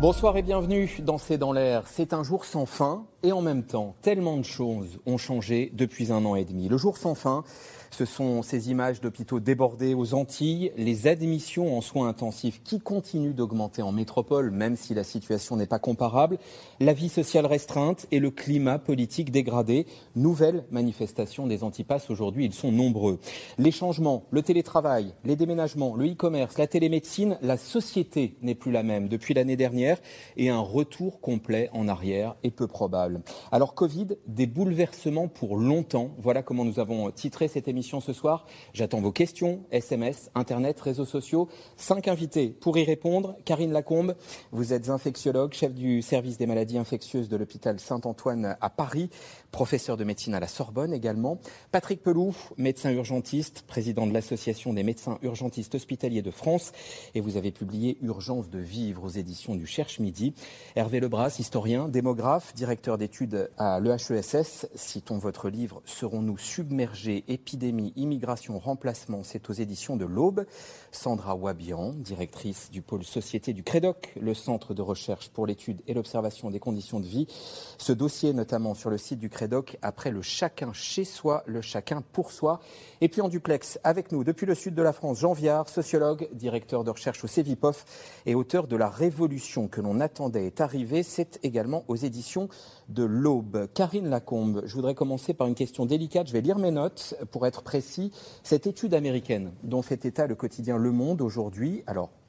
Bonsoir et bienvenue dans C'est dans l'air. C'est un jour sans fin et en même temps, tellement de choses ont changé depuis un an et demi. Le jour sans fin, ce sont ces images d'hôpitaux débordés aux Antilles, les admissions en soins intensifs qui continuent d'augmenter en métropole, même si la situation n'est pas comparable, la vie sociale restreinte et le climat politique dégradé. Nouvelle manifestation des antipasses aujourd'hui, ils sont nombreux. Les changements, le télétravail, les déménagements, le e-commerce, la télémédecine, la société n'est plus la même depuis l'année dernière et un retour complet en arrière est peu probable. Alors Covid, des bouleversements pour longtemps. Voilà comment nous avons titré cette émission ce soir. J'attends vos questions, SMS, Internet, réseaux sociaux. Cinq invités pour y répondre. Karine Lacombe, vous êtes infectiologue, chef du service des maladies infectieuses de l'hôpital Saint-Antoine à Paris, professeur de médecine à la Sorbonne également. Patrick Peloux, médecin urgentiste, président de l'Association des médecins urgentistes hospitaliers de France. Et vous avez publié Urgence de vivre aux éditions du Midi. Hervé Lebras, historien, démographe, directeur d'études à l'EHESS. Citons votre livre Serons-nous submergés épidémiques immigration, remplacement, c'est aux éditions de l'Aube. Sandra Wabian, directrice du pôle société du CREDOC, le centre de recherche pour l'étude et l'observation des conditions de vie. Ce dossier, notamment sur le site du CREDOC, après le chacun chez soi, le chacun pour soi. Et puis en duplex, avec nous, depuis le sud de la France, Jean Viard, sociologue, directeur de recherche au CEVIPOF et auteur de La Révolution que l'on attendait est arrivée. C'est également aux éditions de l'Aube. Karine Lacombe, je voudrais commencer par une question délicate. Je vais lire mes notes pour être précis. Cette étude américaine dont fait état le quotidien Le Monde aujourd'hui,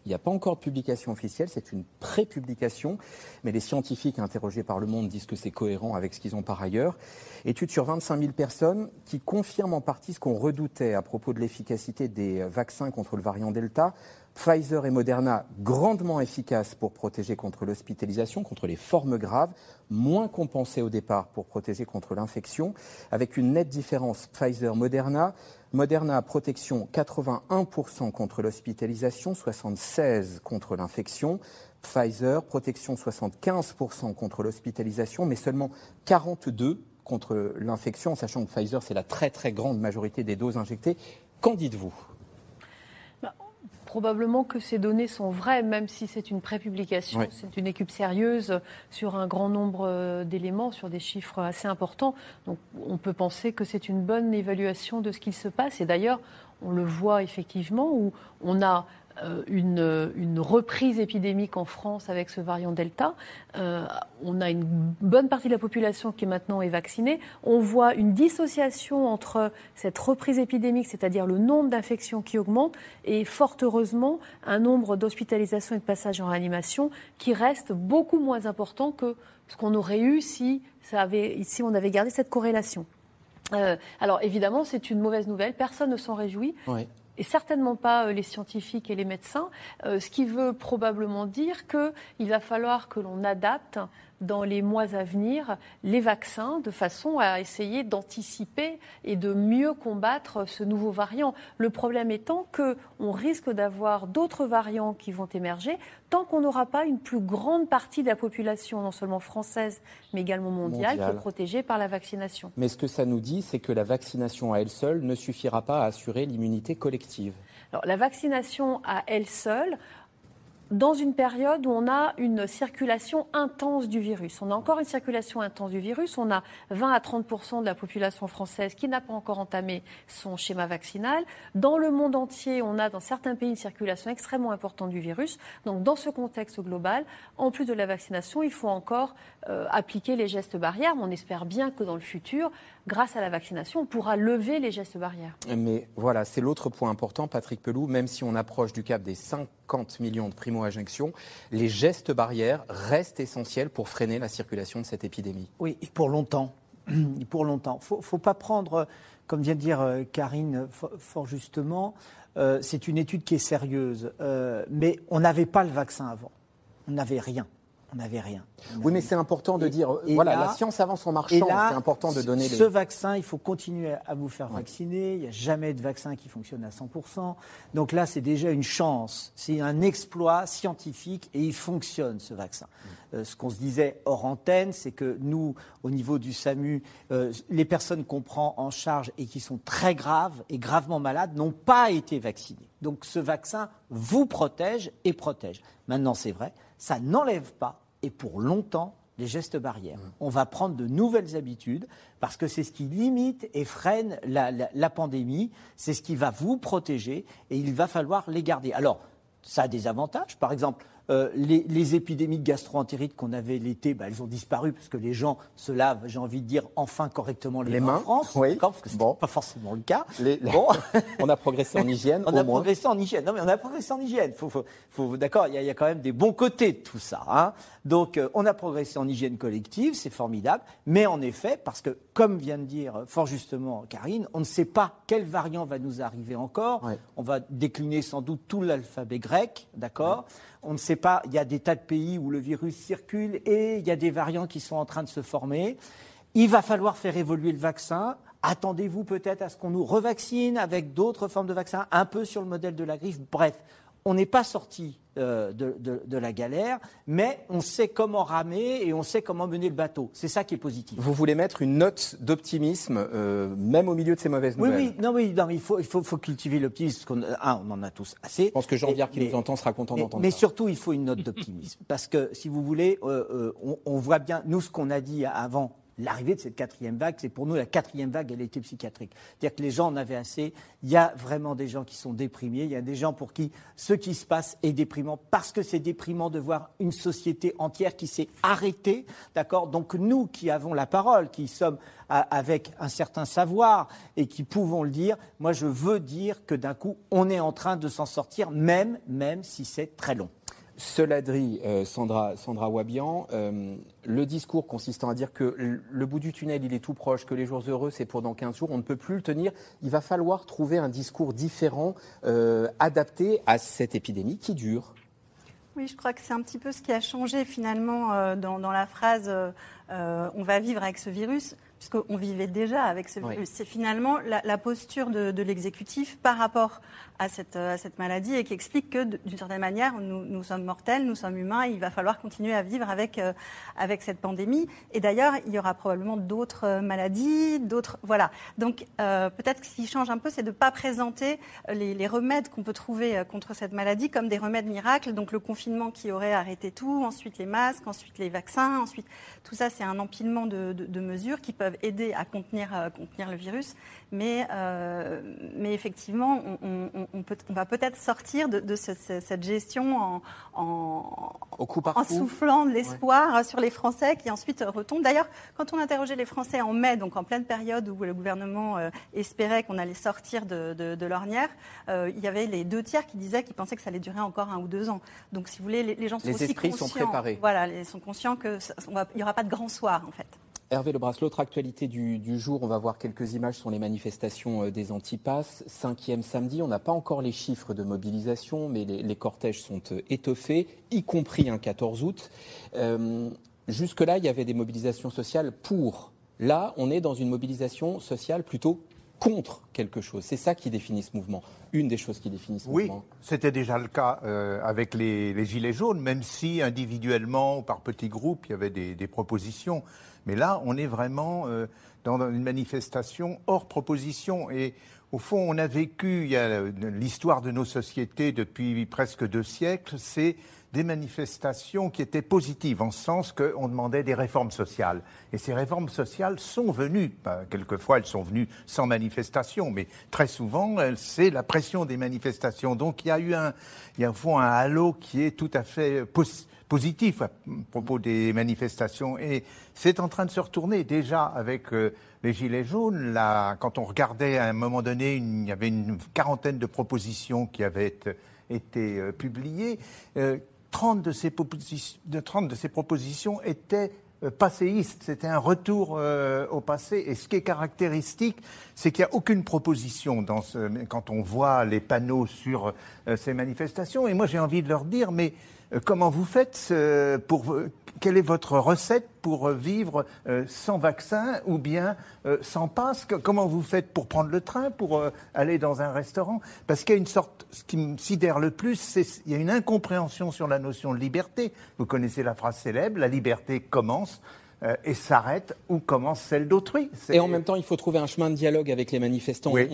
il n'y a pas encore de publication officielle, c'est une pré-publication, mais les scientifiques interrogés par Le Monde disent que c'est cohérent avec ce qu'ils ont par ailleurs. Étude sur 25 000 personnes qui confirme en partie ce qu'on redoutait à propos de l'efficacité des vaccins contre le variant Delta. Pfizer et Moderna grandement efficaces pour protéger contre l'hospitalisation, contre les formes graves, moins compensés au départ pour protéger contre l'infection, avec une nette différence Pfizer-Moderna. Moderna protection 81% contre l'hospitalisation, 76% contre l'infection. Pfizer protection 75% contre l'hospitalisation, mais seulement 42% contre l'infection, sachant que Pfizer c'est la très très grande majorité des doses injectées. Qu'en dites-vous? Probablement que ces données sont vraies, même si c'est une prépublication. C'est une équipe sérieuse sur un grand nombre euh, d'éléments, sur des chiffres assez importants. Donc on peut penser que c'est une bonne évaluation de ce qu'il se passe. Et d'ailleurs, on le voit effectivement, où on a euh, une, reprise épidémique en France avec ce variant Delta. Euh, on a une bonne partie de la population qui maintenant est vaccinée. On voit une dissociation entre cette reprise épidémique, c'est-à-dire le nombre d'infections qui augmente, et fort heureusement un nombre d'hospitalisations et de passages en réanimation qui reste beaucoup moins important que ce qu'on aurait eu si, on avait gardé cette corrélation. Euh, alors évidemment, c'est une mauvaise nouvelle. Personne ne s'en réjouit. Oui et certainement pas euh, les scientifiques et les médecins, euh, ce qui veut probablement dire qu'il va falloir que l'on adapte dans les mois à venir les vaccins de façon à essayer d'anticiper et de mieux combattre ce nouveau variant. Le problème étant qu'on risque d'avoir d'autres variants qui vont émerger tant qu'on n'aura pas une plus grande partie de la population, non seulement française, mais également mondiale, qui est protégée par la vaccination. Mais ce que ça nous dit, c'est que la vaccination à elle seule ne suffira pas à assurer l'immunité collective. Alors, la vaccination à elle seule, dans une période où on a une circulation intense du virus. On a encore une circulation intense du virus. On a 20 à 30% de la population française qui n'a pas encore entamé son schéma vaccinal. Dans le monde entier, on a dans certains pays une circulation extrêmement importante du virus. Donc, dans ce contexte global, en plus de la vaccination, il faut encore euh, appliquer les gestes barrières. On espère bien que dans le futur, grâce à la vaccination, on pourra lever les gestes barrières. Mais voilà, c'est l'autre point important, Patrick Pelou. Même si on approche du cap des 50 millions de primo-injections, les gestes barrières restent essentiels pour freiner la circulation de cette épidémie. Oui, pour longtemps. pour longtemps. Il ne faut, pas prendre, comme vient de dire euh, Karine fort justement, euh, c'est une étude qui est sérieuse. Euh, mais on n'avait pas le vaccin avant. On n'avait rien. On n'avait rien. oui, mais c'est important de dire, voilà, la science avance en marchant, c'est important de donner Ce vaccin, il faut continuer à vous faire vacciner, il n'y a jamais de vaccin qui fonctionne à 100%. Donc là, c'est déjà une chance, c'est un exploit scientifique et il fonctionne, ce vaccin. Mm. Euh, ce qu'on se disait hors antenne, c'est que nous, au niveau du SAMU, euh, les personnes qu'on prend en charge et qui sont très graves et gravement malades n'ont pas été vaccinées. Donc ce vaccin vous protège et protège. Maintenant, c'est vrai, ça n'enlève pas et pour longtemps les gestes barrières. Mmh. On va prendre de nouvelles habitudes parce que c'est ce qui limite et freine la, pandémie, c'est ce qui va vous protéger et il va falloir les garder. Alors, ça a des avantages. Par exemple, euh, les, épidémies de gastro-entérite qu'on avait l'été, bah, elles ont disparu parce que les gens se lavent, j'ai envie de dire, enfin correctement les, mains, en France, oui. parce que ce bon. pas forcément le cas. Bon. on a progressé en hygiène. on a progressé en hygiène. Non, mais on a progressé en hygiène. Faut, D'accord, il y, a quand même des bons côtés de tout ça. Hein. Donc, euh, on a progressé en hygiène collective, c'est formidable. Mais en effet, parce que, comme vient de dire fort justement Karine, on ne sait pas quel variant va nous arriver encore. On va décliner sans doute tout l'alphabet grec, d'accord on ne sait pas, il y a des tas de pays où le virus circule et il y a des variants qui sont en train de se former. Il va falloir faire évoluer le vaccin. Attendez-vous peut-être à ce qu'on nous revaccine avec d'autres formes de vaccins, un peu sur le modèle de la griffe. Bref, on n'est pas sorti euh, de, la galère, mais on sait comment ramer et on sait comment mener le bateau. C'est ça qui est positif. Vous voulez mettre une note d'optimisme, euh, même au milieu de ces mauvaises nouvelles Oui, oui, non, oui, non, il, faut, il faut, cultiver l'optimisme. Un, on en a tous assez. Je pense que Jean-Pierre qui nous entend sera content d'entendre ça. Mais surtout, il faut une note d'optimisme. parce que, si vous voulez, euh, on, voit bien, nous, ce qu'on a dit avant l'arrivée de cette quatrième vague, c'est pour nous la quatrième vague, elle était psychiatrique. C'est-à-dire que les gens en avaient assez. Il y a vraiment des gens qui sont déprimés. Il y a des gens pour qui ce qui se passe est déprimant parce que c'est déprimant de voir une société entière qui s'est arrêtée. D'accord? Donc nous qui avons la parole, qui sommes avec un certain savoir et qui pouvons le dire, moi je veux dire que d'un coup on est en train de s'en sortir, même, même si c'est très long. Cela dit, euh, Sandra, Sandra Wabian, euh, le discours consistant à dire que le bout du tunnel, il est tout proche, que les jours heureux, c'est pour dans 15 jours, on ne peut plus le tenir. Il va falloir trouver un discours différent, euh, adapté à cette épidémie qui dure. Oui, je crois que c'est un petit peu ce qui a changé finalement dans, la phrase on va vivre avec ce virus puisqu'on vivait déjà avec ce virus. C'est finalement la, posture de, l'exécutif par rapport à cette, maladie et qui explique que d'une certaine manière, nous, sommes mortels, nous sommes humains, il va falloir continuer à vivre avec, euh, avec cette pandémie. Et d'ailleurs, il y aura probablement d'autres euh, maladies, d'autres... Voilà. Donc euh, peut-être que ce qui change un peu, c'est de ne pas présenter les, remèdes qu'on peut trouver contre cette maladie comme des remèdes miracles. Donc le confinement qui aurait arrêté tout, ensuite les masques, ensuite les vaccins, ensuite tout ça, c'est un empilement de, mesures qui peuvent aider à contenir, euh, contenir le virus. Mais, euh, mais effectivement, on, peut, on va peut-être sortir de, de cette gestion en, en, en soufflant de l'espoir sur les Français qui ensuite retombent. D'ailleurs, quand on interrogeait les Français en mai, donc en pleine période où le gouvernement euh, espérait qu'on allait sortir de, de, l'ornière, il y avait les deux tiers qui disaient qu'ils pensaient que ça allait durer encore un ou deux ans. Donc, si vous voulez, les, gens sont les aussi esprits conscients. sont préparés. Voilà, ils sont conscients qu'il n'y aura pas de grand soir, en fait. Hervé Lebras, l'autre actualité du, jour, on va voir quelques images, sont les manifestations euh, des antipasses. Cinquième samedi, on n'a pas encore les chiffres de mobilisation, mais les, cortèges sont euh, étoffés, y compris un 14 août. Euh, jusque-là, il y avait des mobilisations sociales pour. Là, on est dans une mobilisation sociale plutôt contre quelque chose. C'est ça qui définit ce mouvement, une des choses qui définit ce mouvement. Oui, c'était déjà le cas avec les, Gilets jaunes, même si individuellement ou par petits groupes, il y avait des propositions. Mais là, on est vraiment euh, dans une manifestation hors proposition. Et au fond, on a vécu, il y a l'histoire de nos sociétés depuis presque deux siècles, c'est des manifestations qui étaient positives, en sens qu'on demandait des réformes sociales. Et ces réformes sociales sont venues, quelquefois elles sont venues sans manifestation, mais très souvent, c'est la pression des manifestations. Donc il y a eu un, il y a au fond un halo qui est tout à fait positif positif à propos des manifestations. Et c'est en train de se retourner déjà avec euh, les Gilets jaunes. Là, quand on regardait à un moment donné, il y avait une quarantaine de propositions qui avaient été euh, publiées. 30, euh, de ces de 30 de ces propositions étaient passéistes, c'était un retour au passé. Et ce qui est caractéristique, c'est qu'il n'y a aucune proposition quand on voit les panneaux sur ces manifestations. Et moi, j'ai envie de leur dire, mais comment vous faites pour quelle est votre recette pour vivre sans vaccin ou bien sans passe Comment vous faites pour prendre le train, pour aller dans un restaurant? Parce qu'il y a une sorte, ce qui me sidère le plus, c'est il y a une incompréhension sur la notion de liberté. Vous connaissez la phrase célèbre, la liberté commence euh, et s'arrête où commence celle d'autrui. Et en même temps, il faut trouver un chemin de dialogue avec les manifestants. Oui,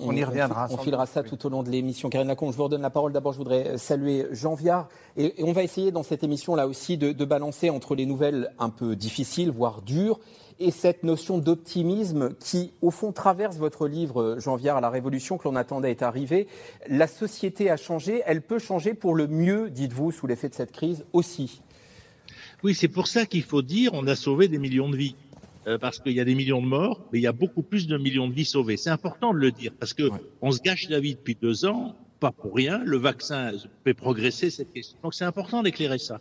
on, y reviendra. On, filera ça tout au long de l'émission. Karine Lacombe, je vous redonne la parole. D'abord, je voudrais saluer Jean Viard. Et, on va essayer dans cette émission là aussi de, de balancer entre les nouvelles un peu difficiles, voire dures, et cette notion d'optimisme qui, au fond, traverse votre livre, Jean Viard, la révolution que l'on attendait est arrivée. La société a changé, elle peut changer pour le mieux, dites-vous, sous l'effet de cette crise aussi. Oui, c'est pour ça qu'il faut dire on a sauvé des millions de vies. Euh, parce qu'il y a des millions de morts, mais il y a beaucoup plus de millions de vies sauvées. C'est important de le dire, parce que on se gâche la vie depuis deux ans, pas pour rien. Le vaccin fait progresser cette question. Donc c'est important d'éclairer ça.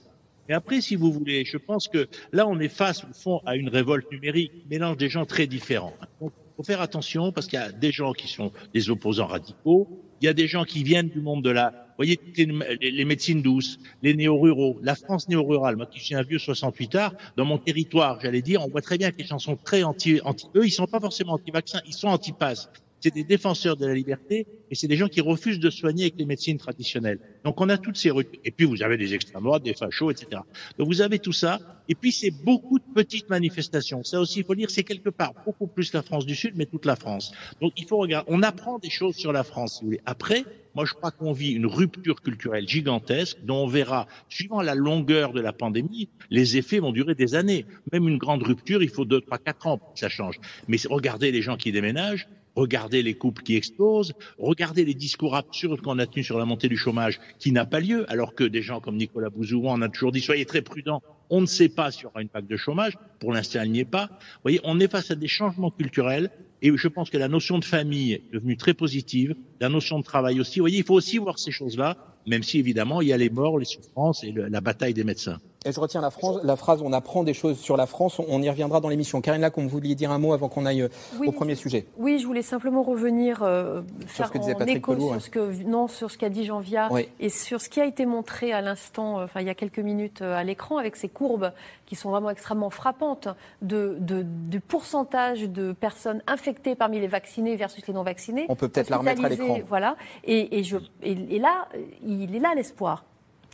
Et après, si vous voulez, je pense que là, on est face, au fond, à une révolte numérique, mélange des gens très différents. Donc, faut faire attention parce qu'il y a des gens qui sont des opposants radicaux, il y a des gens qui viennent du monde de la, voyez, les, médecines douces, les néo-ruraux, la France néo-rurale. Moi, qui suis un vieux 68 art, dans mon territoire, j'allais dire, on voit très bien que les gens sont très anti, anti, eux, ils sont pas forcément anti-vaccins, ils sont anti-pass c'est des défenseurs de la liberté et c'est des gens qui refusent de soigner avec les médecines traditionnelles. Donc on a toutes ces et puis vous avez des extrêmes droites, des fachos, etc. Donc vous avez tout ça et puis c'est beaucoup de petites manifestations. Ça aussi il faut dire c'est quelque part beaucoup plus la France du Sud mais toute la France. Donc il faut regarder, on apprend des choses sur la France si vous voulez. Après, moi je crois qu'on vit une rupture culturelle gigantesque dont on verra suivant la longueur de la pandémie, les effets vont durer des années. Même une grande rupture, il faut deux, trois, quatre ans pour que ça change. Mais regardez les gens qui déménagent regardez les couples qui explosent, regardez les discours absurdes qu'on a tenus sur la montée du chômage qui n'a pas lieu, alors que des gens comme Nicolas Bouzouan, on a toujours dit soyez très prudents, on ne sait pas s'il y aura une vague de chômage, pour l'instant elle n'y est pas. Vous voyez, on est face à des changements culturels et je pense que la notion de famille est devenue très positive, la notion de travail aussi. Vous voyez, il faut aussi voir ces choses-là, même si évidemment il y a les morts, les souffrances et la bataille des médecins. Et je retiens la, la, phrase on apprend des choses sur la France. On, y reviendra dans l'émission. Karine Lac, vous vouliez dire un mot avant qu'on aille euh, au premier sujet. Oui, je voulais simplement revenir euh, faire ce que disait Patrick écho sur, ce que, non, sur ce qu'a dit Jean Viard et sur ce qui a été montré à l'instant, euh, enfin il y a quelques minutes à l'écran, avec ces courbes qui sont vraiment extrêmement frappantes de, du pourcentage de personnes infectées parmi les vaccinés versus les non vaccinés. On peut peut-être la remettre à l'écran. Voilà. Et, je, et là, il est là l'espoir.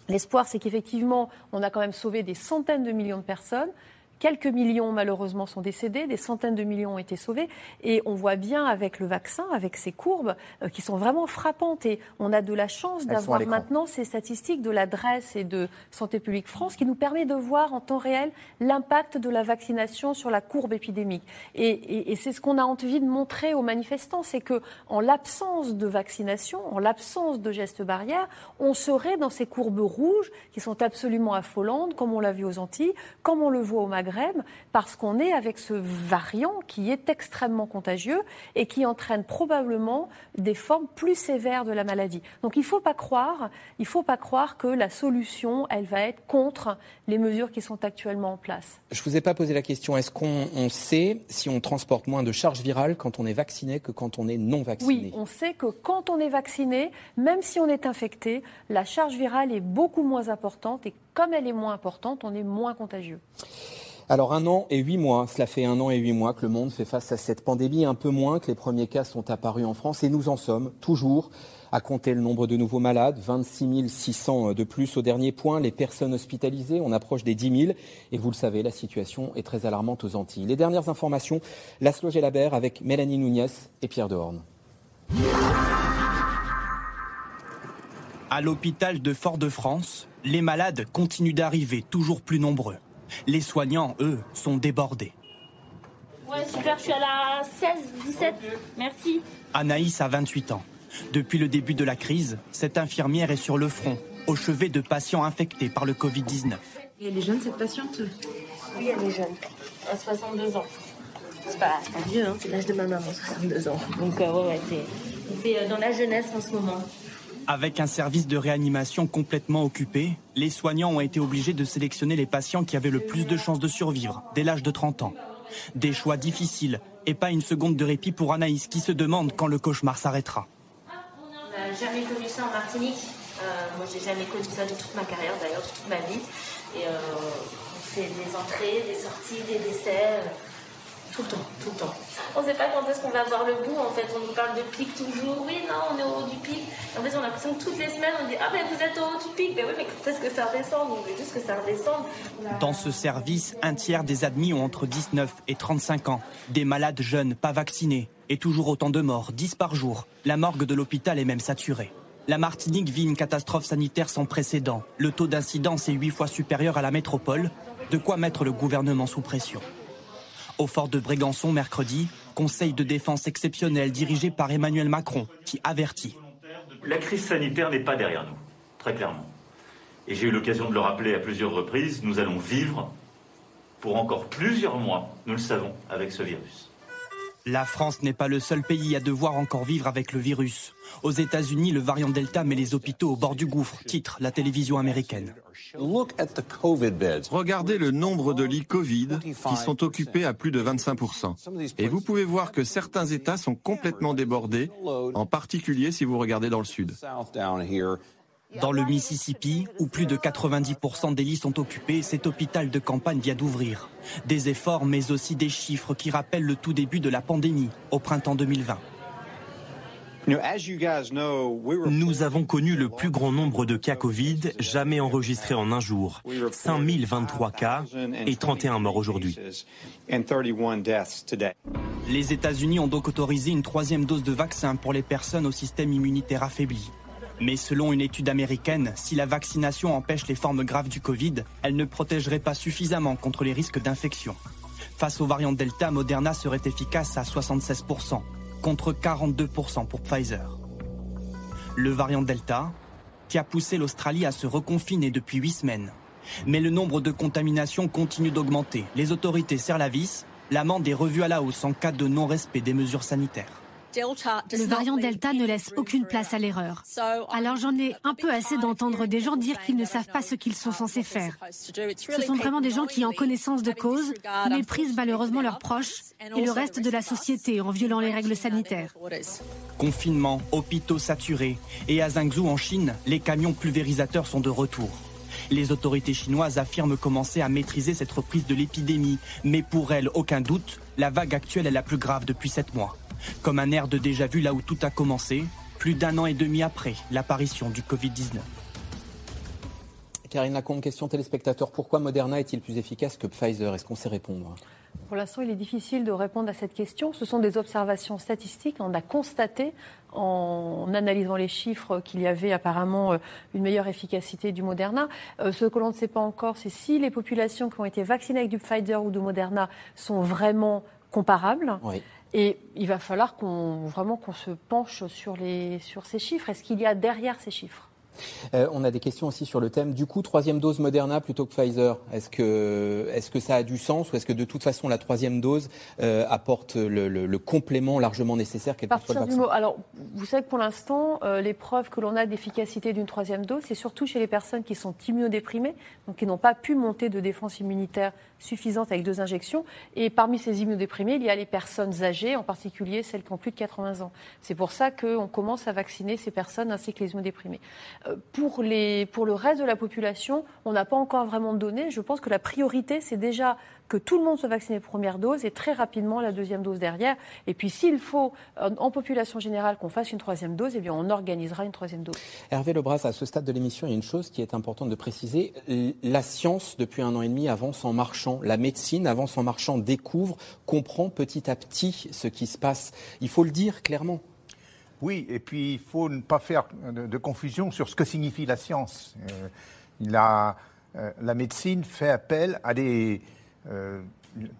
L'espoir, c'est qu'effectivement, on a quand même sauvé des centaines de millions de personnes. Quelques millions, malheureusement, sont décédés, des centaines de millions ont été sauvés. Et on voit bien avec le vaccin, avec ces courbes euh, qui sont vraiment frappantes. Et on a de la chance d'avoir maintenant ces statistiques de l'adresse et de Santé publique France qui nous permet de voir en temps réel l'impact de la vaccination sur la courbe épidémique. Et, et c'est ce qu'on a envie de montrer aux manifestants, c'est que en l'absence de vaccination, en l'absence de gestes barrières, on serait dans ces courbes rouges qui sont absolument affolantes, comme on l'a vu aux Antilles, comme on le voit au Maghreb parce qu'on est avec ce variant qui est extrêmement contagieux et qui entraîne probablement des formes plus sévères de la maladie. Donc il ne faut pas croire, il faut pas croire que la solution, elle va être contre les mesures qui sont actuellement en place. Je ne vous ai pas posé la question. Est-ce qu'on sait si on transporte moins de charges virales quand on est vacciné que quand on est non vacciné? Oui, on sait que quand on est vacciné, même si on est infecté, la charge virale est beaucoup moins importante et comme elle est moins importante, on est moins contagieux. Alors un an et huit mois, cela fait un an et huit mois que le monde fait face à cette pandémie, un peu moins que les premiers cas sont apparus en France et nous en sommes toujours à compter le nombre de nouveaux malades, 26 600 de plus au dernier point, les personnes hospitalisées, on approche des 10 000 et vous le savez, la situation est très alarmante aux Antilles. Les dernières informations, Laszlo Gelabert avec Mélanie Nouniès et Pierre Dehorne. À l'hôpital de Fort-de-France, les malades continuent d'arriver toujours plus nombreux. Les soignants, eux, sont débordés. Ouais, super, je suis à la 16, 17. Merci. Anaïs a 28 ans. Depuis le début de la crise, cette infirmière est sur le front, au chevet de patients infectés par le Covid-19. elle est jeune, cette patiente? Oui, elle est jeune. À 62 ans. C'est pas, vieux, hein, c'est l'âge de ma maman, 62 ans. Donc, euh, ouais, c'est euh, dans la jeunesse en ce moment. Avec un service de réanimation complètement occupé, les soignants ont été obligés de sélectionner les patients qui avaient le plus de chances de survivre dès l'âge de 30 ans. Des choix difficiles et pas une seconde de répit pour Anaïs qui se demande quand le cauchemar s'arrêtera. On n'a jamais connu ça en Martinique. moi, j'ai jamais connu ça de toute ma carrière, d'ailleurs, de toute ma vie. Et on fait des entrées, des sorties, des décès. Tout le temps, tout le temps. On ne sait pas quand est-ce qu'on va voir le bout. En fait, on nous parle de pic toujours. Oui, non, on est au haut du pic. En fait, on a l'impression que toutes les semaines, on dit Ah, ben vous êtes au haut du pic. Mais oui, mais quand est-ce que ça redescend? On veut juste que ça redescende. Dans ce service, un tiers des admis ont entre 19 et 35 ans. Des malades jeunes, pas vaccinés. Et toujours autant de morts, 10 par jour. La morgue de l'hôpital est même saturée. La Martinique vit une catastrophe sanitaire sans précédent. Le taux d'incidence est 8 fois supérieur à la métropole. De quoi mettre le gouvernement sous pression. Au fort de Brégançon, mercredi, conseil de défense exceptionnel dirigé par Emmanuel Macron, qui avertit. La crise sanitaire n'est pas derrière nous, très clairement. Et j'ai eu l'occasion de le rappeler à plusieurs reprises, nous allons vivre pour encore plusieurs mois, nous le savons, avec ce virus. La France n'est pas le seul pays à devoir encore vivre avec le virus. Aux États-Unis, le variant Delta met les hôpitaux au bord du gouffre, titre la télévision américaine. Regardez le nombre de lits Covid qui sont occupés à plus de 25%. Et vous pouvez voir que certains États sont complètement débordés, en particulier si vous regardez dans le sud. Dans le Mississippi, où plus de 90% des lits sont occupés, cet hôpital de campagne vient d'ouvrir. Des efforts, mais aussi des chiffres qui rappellent le tout début de la pandémie, au printemps 2020. Nous avons connu le plus grand nombre de cas Covid jamais enregistrés en un jour. 5023 cas et 31 morts aujourd'hui. Les États-Unis ont donc autorisé une troisième dose de vaccin pour les personnes au système immunitaire affaibli. Mais selon une étude américaine, si la vaccination empêche les formes graves du Covid, elle ne protégerait pas suffisamment contre les risques d'infection. Face aux variantes Delta, Moderna serait efficace à 76%, contre 42% pour Pfizer. Le variant Delta, qui a poussé l'Australie à se reconfiner depuis huit semaines. Mais le nombre de contaminations continue d'augmenter. Les autorités serrent la vis. L'amende est revue à la hausse en cas de non-respect des mesures sanitaires. Le variant Delta ne laisse aucune place à l'erreur. Alors j'en ai un peu assez d'entendre des gens dire qu'ils ne savent pas ce qu'ils sont censés faire. Ce sont vraiment des gens qui, en connaissance de cause, méprisent malheureusement leurs proches et le reste de la société en violant les règles sanitaires. Confinement, hôpitaux saturés et à Zhangzhou en Chine, les camions pulvérisateurs sont de retour. Les autorités chinoises affirment commencer à maîtriser cette reprise de l'épidémie, mais pour elles, aucun doute, la vague actuelle est la plus grave depuis sept mois. Comme un air de déjà-vu là où tout a commencé, plus d'un an et demi après l'apparition du Covid-19. Karine Lacombe, question téléspectateur. Pourquoi Moderna est-il plus efficace que Pfizer? Est-ce qu'on sait répondre? Pour l'instant, il est difficile de répondre à cette question. Ce sont des observations statistiques. On a constaté, en analysant les chiffres, qu'il y avait apparemment euh, une meilleure efficacité du Moderna. Euh, ce que l'on ne sait pas encore, c'est si les populations qui ont été vaccinées avec du Pfizer ou du Moderna sont vraiment comparables. Oui. Et il va falloir qu'on vraiment qu'on se penche sur, les, sur ces chiffres. Est-ce qu'il y a derrière ces chiffres? Euh, on a des questions aussi sur le thème. Du coup, troisième dose Moderna plutôt que Pfizer. Est-ce que, est que ça a du sens ou est-ce que de toute façon la troisième dose euh, apporte le, complément largement nécessaire soit le vaccin? Alors, vous savez que pour l'instant, euh, les preuves que l'on a d'efficacité d'une troisième dose, c'est surtout chez les personnes qui sont immunodéprimées, donc qui n'ont pas pu monter de défense immunitaire suffisante avec deux injections. Et parmi ces immunodéprimés, il y a les personnes âgées, en particulier celles qui ont plus de 80 ans. C'est pour ça qu'on commence à vacciner ces personnes ainsi que les immunodéprimés. Euh, pour, le reste de la population, on n'a pas encore vraiment de données. Je pense que la priorité, c'est déjà que tout le monde soit vacciné première dose et très rapidement la deuxième dose derrière. Et puis s'il faut, euh, en population générale, qu'on fasse une troisième dose, eh bien on organisera une troisième dose. Hervé Lebras, à ce stade de l'émission, il y a une chose qui est importante de préciser. La science, depuis un an et demi, avance en marchant. La médecine avance en marchant, découvre, comprend petit à petit ce qui se passe. Il faut le dire clairement. Oui, et puis il faut ne pas faire de, confusion sur ce que signifie la science. Euh, la, euh, la médecine fait appel à des euh,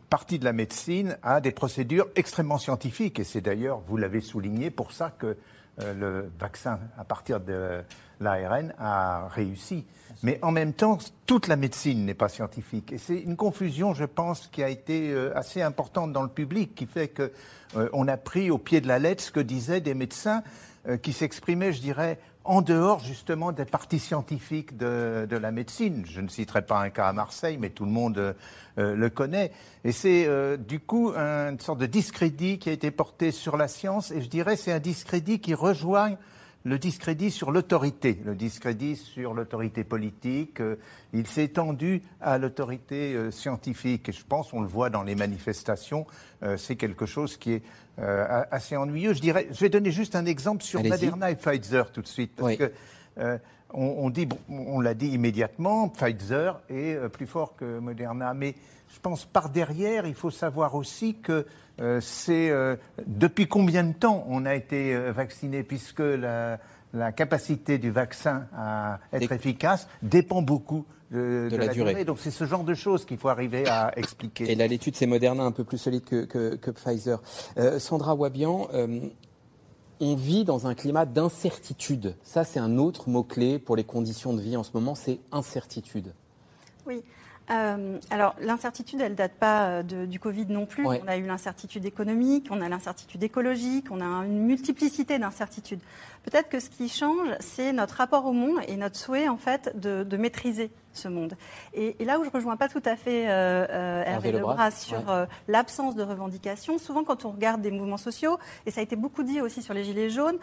partie de la médecine a des procédures extrêmement scientifiques. Et c'est d'ailleurs, vous l'avez souligné, pour ça que euh, le vaccin à partir de l'ARN a réussi. Mais en même temps, toute la médecine n'est pas scientifique. Et c'est une confusion, je pense, qui a été euh, assez importante dans le public, qui fait que on a pris au pied de la lettre ce que disaient des médecins qui s'exprimaient, je dirais, en dehors justement des parties scientifiques de, la médecine. Je ne citerai pas un cas à Marseille, mais tout le monde euh, euh, le connaît. Et c'est euh, du coup une sorte de discrédit qui a été porté sur la science, et je dirais c'est un discrédit qui rejoint le discrédit sur l'autorité, le discrédit sur l'autorité politique. Euh, il s'est étendu à l'autorité euh, scientifique. Et je pense, on le voit dans les manifestations, c'est quelque chose qui est assez ennuyeux. Je, dirais, je vais donner juste un exemple sur Moderna et Pfizer tout de suite. Parce que on, dit, on l'a dit immédiatement, Pfizer est plus fort que Moderna. Mais je pense par derrière, il faut savoir aussi que euh, c'est euh, depuis combien de temps on a été euh, vacciné, puisque la, capacité du vaccin à être efficace dépend beaucoup de, la, durée. Donc c'est ce genre de choses qu'il faut arriver à expliquer. Et là, l'étude, c'est Moderna, un peu plus solide que, Pfizer. Sandra Wabian, on vit dans un climat d'incertitude. Ça, c'est un autre mot-clé pour les conditions de vie en ce moment, c'est incertitude. Oui. Euh, alors l'incertitude, elle date pas euh, du Covid non plus. On a eu l'incertitude économique, on a l'incertitude écologique, on a une multiplicité d'incertitudes. Peut-être que ce qui change, c'est notre rapport au monde et notre souhait en fait de, maîtriser ce monde. Et, là où je rejoins pas tout à fait euh, Hervé Lebras sur l'absence de revendications, souvent quand on regarde des mouvements sociaux, et ça a été beaucoup dit aussi sur les Gilets jaunes,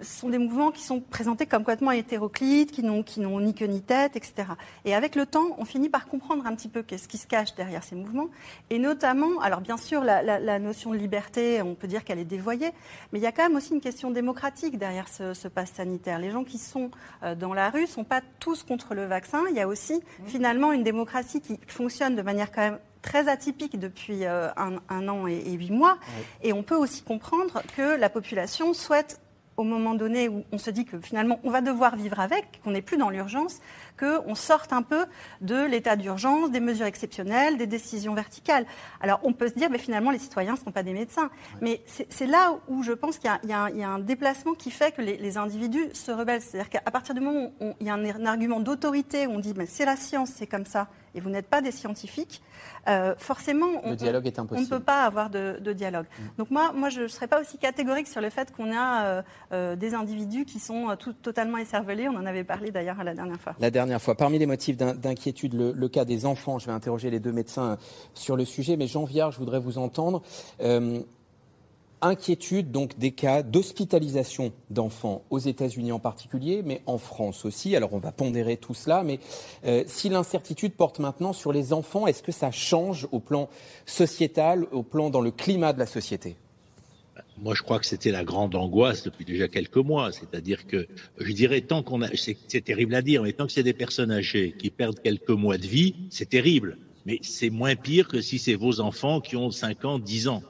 ce sont des mouvements qui sont présentés comme complètement hétéroclites, qui n'ont, qui n'ont ni queue ni tête, etc. Et avec le temps, on finit par comprendre un petit peu qu'est-ce qui se cache derrière ces mouvements. Et notamment, alors bien sûr, la, notion de liberté, on peut dire qu'elle est dévoyée, mais il y a quand même aussi une question démocratique derrière ce, ce pass sanitaire. Les gens qui sont euh, dans la rue ne sont pas tous contre le vaccin. Il y a aussi mmh. finalement une démocratie qui fonctionne de manière quand même très atypique depuis euh, un, an et, huit mois. Et on peut aussi comprendre que la population souhaite au moment donné où on se dit que finalement on va devoir vivre avec, qu'on n'est plus dans l'urgence, qu'on sorte un peu de l'état d'urgence, des mesures exceptionnelles, des décisions verticales. Alors on peut se dire, mais finalement les citoyens ne sont pas des médecins. Mais c'est là où je pense qu'il y, a un déplacement qui fait que les, individus se rebellent. C'est-à-dire qu'à partir du moment où il y a un, argument d'autorité, où on dit, mais c'est la science, c'est comme ça, et vous n'êtes pas des scientifiques, euh, forcément, on, ne peut pas avoir de, dialogue. Mm. Donc moi, moi je ne serais pas aussi catégorique sur le fait qu'on a euh, euh, des individus qui sont tout, totalement écervelés. On en avait parlé d'ailleurs la dernière fois. La dernière fois. Parmi les motifs d'inquiétude, le, cas des enfants, je vais interroger les deux médecins sur le sujet, mais Jean Viard, je voudrais vous entendre inquiétude donc des cas d'hospitalisation d'enfants aux États-Unis en particulier, mais en France aussi. Alors on va pondérer tout cela, mais euh, si l'incertitude porte maintenant sur les enfants, est-ce que ça change au plan sociétal, au plan dans le climat de la société? Moi, je crois que c'était la grande angoisse depuis déjà quelques mois. C'est-à-dire que, je dirais, tant qu'on a, c'est terrible à dire, mais tant que c'est des personnes âgées qui perdent quelques mois de vie, c'est terrible. Mais c'est moins pire que si c'est vos enfants qui ont 5 ans, 10 ans.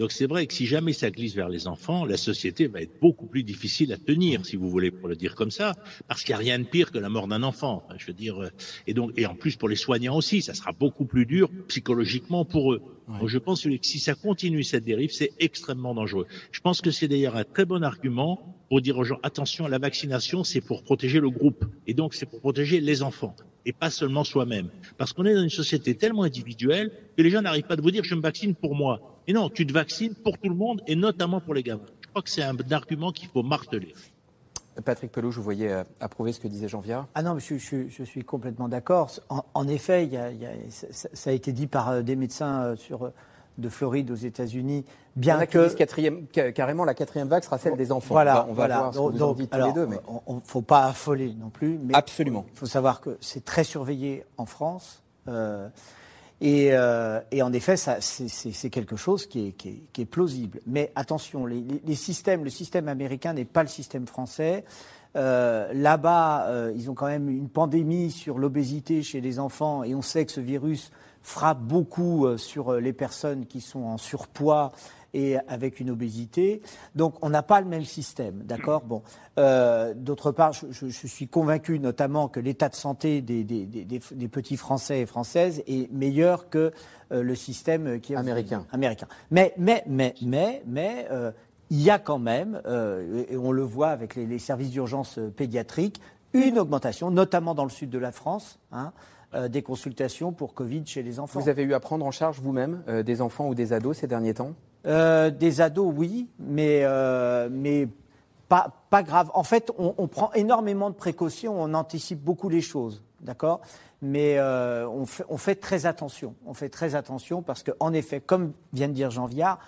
Donc c'est vrai que si jamais ça glisse vers les enfants, la société va être beaucoup plus difficile à tenir, si vous voulez, pour le dire comme ça, parce qu'il n'y a rien de pire que la mort d'un enfant. je veux dire, euh, et donc et en plus pour les soignants aussi, ça sera beaucoup plus dur psychologiquement pour eux. Donc je pense que si ça continue cette dérive, c'est extrêmement dangereux. Je pense que c'est d'ailleurs un très bon argument pour dire aux gens attention, la vaccination c'est pour protéger le groupe et donc c'est pour protéger les enfants et pas seulement soi-même. Parce qu'on est dans une société tellement individuelle que les gens n'arrivent pas à vous dire je me vaccine pour moi. Et non, tu te vaccines pour tout le monde et notamment pour les gamins. Je crois que c'est un argument qu'il faut marteler. Patrick Pelou, je vous voyais euh, approuver ce que disait Jean Viard. Ah non, je, je, suis complètement d'accord. En, effet, il y a, ça, a été dit par euh, des médecins euh, sur, de Floride aux États-unis. Bien Il y que quatrième, carrément la quatrième vague sera celle des enfants. Voilà, on va, voir ce que vous en dites tous les deux. Mais... Il ne faut pas affoler non plus. Mais Absolument. Il faut savoir que c'est très surveillé en France. Euh, et, en effet, c'est quelque chose qui est, plausible. Mais attention, les, systèmes, le système américain n'est pas le système français. Euh, là-bas, euh, ils ont quand même une pandémie sur l'obésité chez les enfants et on sait que ce virus frappe beaucoup sur les personnes qui sont en surpoids et avec une obésité. Donc on n'a pas le même système, d'accord? Bon. Euh, d'autre part, je, suis convaincu notamment que l'état de santé des, petits Français et Françaises est meilleur que euh, le système qui est américain. américain. Mais, mais, mais, mais, mais euh, il y a quand même, et on le voit avec les, services d'urgence pédiatriques, une augmentation, notamment dans le sud de la France. Hein, des consultations pour Covid chez les enfants. Vous avez eu à prendre en charge vous-même des enfants ou des ados ces derniers temps? Euh, des ados, oui, mais, euh, mais pas, pas, grave. En fait, on, prend énormément de précautions, on anticipe beaucoup les choses, d'accord? Mais euh, on, fait, on, fait, très attention. On fait très attention parce qu'en effet, comme vient de dire Jean Viard,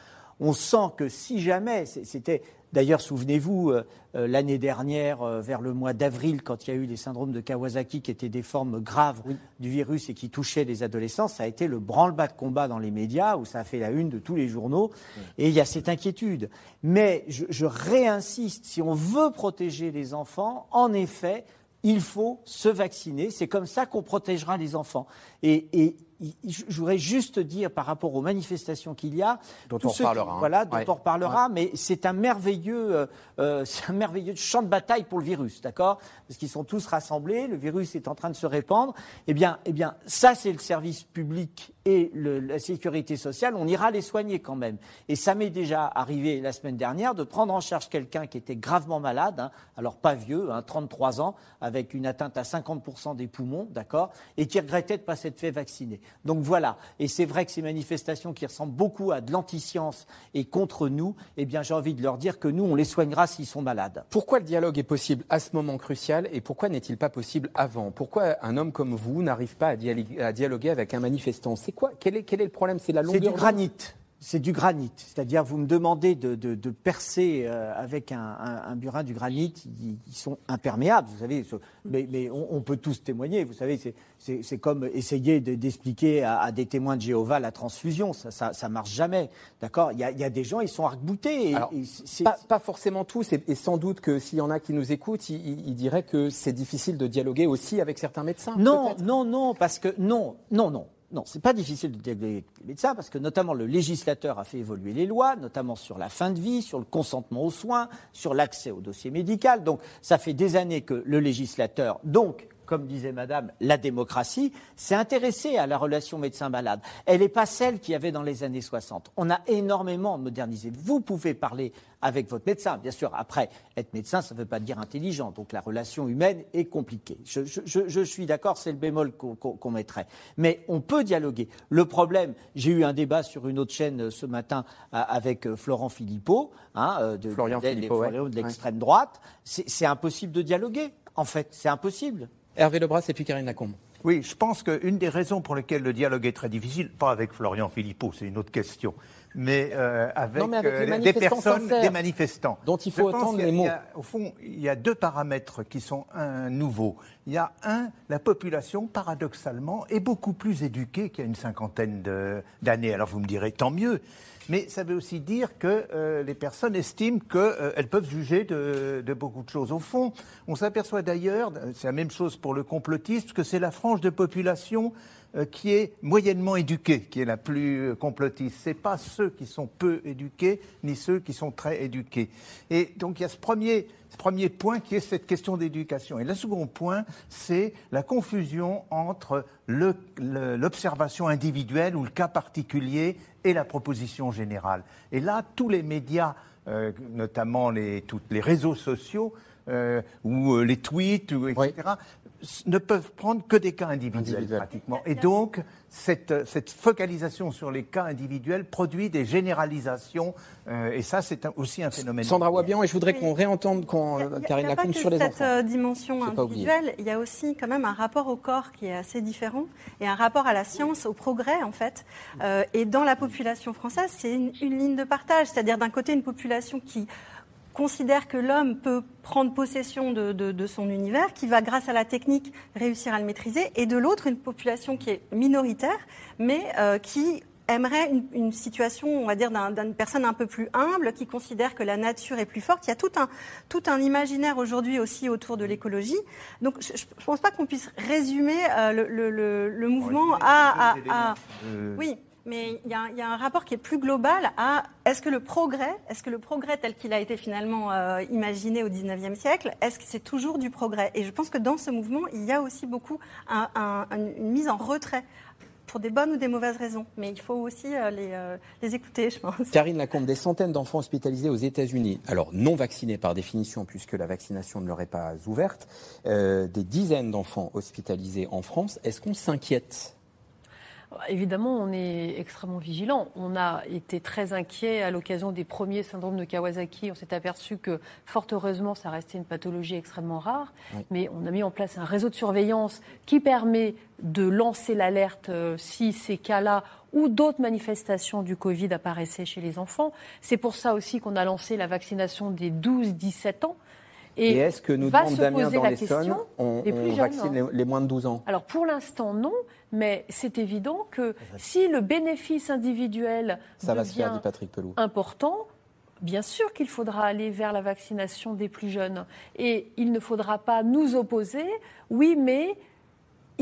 on sent que si jamais, c'était D'ailleurs, souvenez-vous, euh, euh, l'année dernière, vers le mois d'avril, quand il y a eu les syndromes de Kawasaki, qui étaient des formes graves du virus et qui touchaient les adolescents, ça a été le branle-bas de combat dans les médias, où ça a fait la une de tous les journaux. Et il y a cette inquiétude. Mais je, je réinsiste, si on veut protéger les enfants, en effet, il faut se vacciner. C'est comme ça qu'on protégera les enfants. Et, et je voudrais juste dire par rapport aux manifestations qu'il y a, dont on reparlera, hein. voilà, dont on reparlera, mais c'est un merveilleux, euh, euh, c'est un merveilleux champ de bataille pour le virus, d'accord? Parce qu'ils sont tous rassemblés, le virus est en train de se répandre. Eh bien, eh bien, ça c'est le service public et la sécurité sociale. On ira les soigner quand même. Et ça m'est déjà arrivé la semaine dernière de prendre en charge quelqu'un qui était gravement malade, hein, alors pas vieux, hein, 33 ans, avec une atteinte à 50% des poumons, d'accord, et qui regrettait de ne pas s'être fait vacciner. Donc voilà. Et c'est vrai que ces manifestations qui ressemblent beaucoup à de l'antiscience et contre nous, eh bien, j'ai envie de leur dire que nous, on les soignera s'ils sont malades. Pourquoi le dialogue est possible à ce moment crucial et pourquoi n'est-il pas possible avant? Pourquoi un homme comme vous n'arrive pas à dialoguer avec un manifestant? C'est quoi quel est, quel est le problème? C'est la longueur C'est du granit c'est du granit. C'est-à-dire, vous me demandez de, percer euh, avec un, burin du granit, ils, sont imperméables, vous savez. Mais, on, peut tous témoigner, vous savez. C'est comme essayer d'expliquer à, des témoins de Jéhovah la transfusion. Ça, ça, marche jamais. D'accord? Il, y, a, des gens, ils sont arc-boutés. pas, forcément tous, et, sans doute que s'il y en a qui nous écoutent, ils, diraient que c'est difficile de dialoguer aussi avec certains médecins. Non, non, non, parce que non, non, non. Non, c'est pas difficile de diagnostiquer les médecins parce que notamment le législateur a fait évoluer les lois, notamment sur la fin de vie, sur le consentement aux soins, sur l'accès au dossier médical. Donc, ça fait des années que le législateur, donc comme disait Madame, la démocratie, s'est intéressée à la relation médecin-malade. Elle n'est pas celle qu'il y avait dans les années 60. On a énormément modernisé. Vous pouvez parler avec votre médecin. Bien sûr, après, être médecin, ça ne veut pas dire intelligent. Donc la relation humaine est compliquée. Je, suis d'accord, c'est le bémol qu'on mettrait. Mais on peut dialoguer. Le problème, j'ai eu un débat sur une autre chaîne euh, ce matin euh, avec euh, Florent Philippot, hein, de, de l'extrême droite. C'est impossible de dialoguer, en fait. C'est impossible. Hervé Lebras et puis Karine Lacombe. Oui, je pense qu'une des raisons pour lesquelles le dialogue est très difficile, pas avec Florian Philippot, c'est une autre question, mais, euh, avec, euh, des personnes, des manifestants. Dont il faut entendre les mots. au fond, il y a deux paramètres qui sont un, nouveaux. Il y a un, la population, paradoxalement, est beaucoup plus éduquée qu'il y a une cinquantaine d'années. Alors vous me direz, tant mieux mais ça veut aussi dire que euh, les personnes estiment qu'elles peuvent juger de, beaucoup de choses. Au fond, on s'aperçoit d'ailleurs, c'est la même chose pour le complotiste, que c'est la frange de population qui est moyennement éduquée, qui est la plus complotiste. Ce n'est pas ceux qui sont peu éduqués, ni ceux qui sont très éduqués. Et donc il y a ce premier, premier point qui est cette question d'éducation. Et le second point, c'est la confusion entre l'observation individuelle ou le cas particulier et la proposition générale. Et là, tous les médias, euh, notamment les, tous les réseaux sociaux, euh, ou euh, les tweets, ou, etc., ne peuvent prendre que des cas individuels, pratiquement. Et donc, cette, cette, focalisation sur les cas individuels produit des généralisations, euh, et ça, c'est aussi un phénomène. Sandra Wabian, et je voudrais qu'on réentende quand Karine Lacombe sur les cette enfants. Cette dimension individuelle, il y a aussi quand même un rapport au corps qui est assez différent, et un rapport à la science, au progrès, en fait. Euh, et dans la population française, c'est une, une ligne de partage, c'est-à-dire d'un côté une population qui considère que l'homme peut prendre possession de, son univers, qui va, grâce à la technique, réussir à le maîtriser, et de l'autre, une population qui est minoritaire, mais euh, qui aimerait une, situation, on va dire, d'une personne un peu plus humble, qui considère que la nature est plus forte. Il y a tout un, tout un imaginaire aujourd'hui aussi autour de l'écologie. Donc, je ne pense pas qu'on puisse résumer euh, le, mouvement à... à, Oui, mais il y, a un rapport qui est plus global à est-ce que le progrès, est-ce que le progrès tel qu'il a été finalement euh, imaginé au XIXe siècle, est-ce que c'est toujours du progrès? Et je pense que dans ce mouvement, il y a aussi beaucoup une mise en retrait pour des bonnes ou des mauvaises raisons. Mais il faut aussi euh, les, euh, les, écouter, je pense. Karine Lacombe, des centaines d'enfants hospitalisés aux États-Unis, alors non vaccinés par définition, puisque la vaccination ne leur est pas ouverte, des dizaines d'enfants hospitalisés en France. Est-ce qu'on s'inquiète? Évidemment, on est extrêmement vigilant. On a été très inquiet à l'occasion des premiers syndromes de Kawasaki. On s'est aperçu que, fort heureusement, ça restait une pathologie extrêmement rare. Mais on a mis en place un réseau de surveillance qui permet de lancer l'alerte euh, si ces cas-là ou d'autres manifestations du Covid apparaissaient chez les enfants. C'est pour ça aussi qu'on a lancé la vaccination des 12-17 ans. Et, est-ce que nous demande Damien dans l'Essonne, on, on vaccine hein. les, moins de 12 ans? Alors pour l'instant non, mais c'est évident que si le bénéfice individuel Ça va se faire, dit Patrick Pelou. important, Bien sûr qu'il faudra aller vers la vaccination des plus jeunes. Et il ne faudra pas nous opposer, oui, mais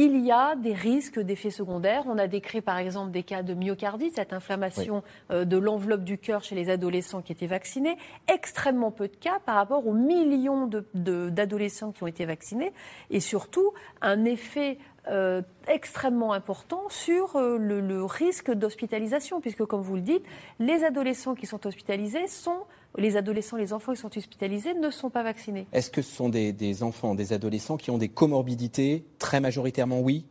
il y a des risques d'effets secondaires. On a décrit par exemple des cas de myocardite, cette inflammation euh, de l'enveloppe du cœur chez les adolescents qui étaient vaccinés. Extrêmement peu de cas par rapport aux millions d'adolescents qui ont été vaccinés. Et surtout, un effet euh, extrêmement important sur euh, le, risque d'hospitalisation, puisque comme vous le dites, les adolescents qui sont hospitalisés sont, les adolescents, les enfants qui sont hospitalisés ne sont pas vaccinés. Est-ce que ce sont des, enfants, des adolescents qui ont des comorbidités Très majoritairement, oui?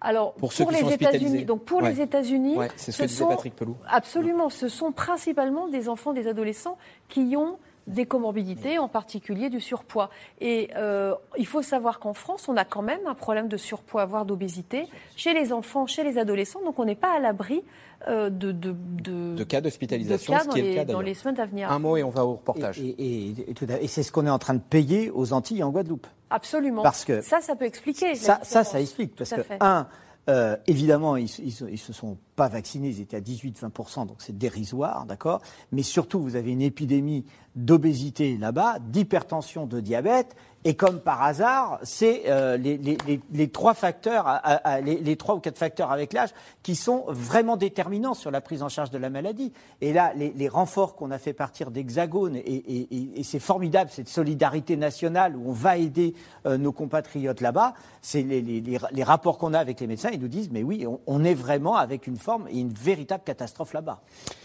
Alors, pour, les États-Unis, donc pour les États-Unis, c'est ce, que disait Patrick Pelou. Absolument, ce sont principalement des enfants, des adolescents qui ont des comorbidités, en particulier du surpoids. Et euh, il faut savoir qu'en France, on a quand même un problème de surpoids, voire d'obésité, chez les enfants, chez les adolescents. Donc on n'est pas à l'abri euh, de, de, cas d'hospitalisation, ce qui est le cas dans les semaines à venir. Un mot et on va au reportage. Et, et, c'est ce qu'on est en train de payer aux Antilles et en Guadeloupe. Absolument. Parce que ça, ça peut expliquer. Ça, ça, ça explique. Parce que, un, euh, évidemment, ils ne se sont pas vaccinés, ils étaient à 18-20%, donc c'est dérisoire, d'accord? Mais surtout, vous avez une épidémie d'obésité là-bas, d'hypertension, de diabète, et comme par hasard, c'est euh, les, trois facteurs, les, trois ou quatre facteurs avec l'âge qui sont vraiment déterminants sur la prise en charge de la maladie. Et là, les, renforts qu'on a fait partir d'Hexagone, et, c'est formidable, cette solidarité nationale où on va aider euh, nos compatriotes là-bas, c'est les, rapports qu'on a avec les médecins, ils nous disent, mais oui, on, est vraiment avec une forme et une véritable catastrophe là-bas.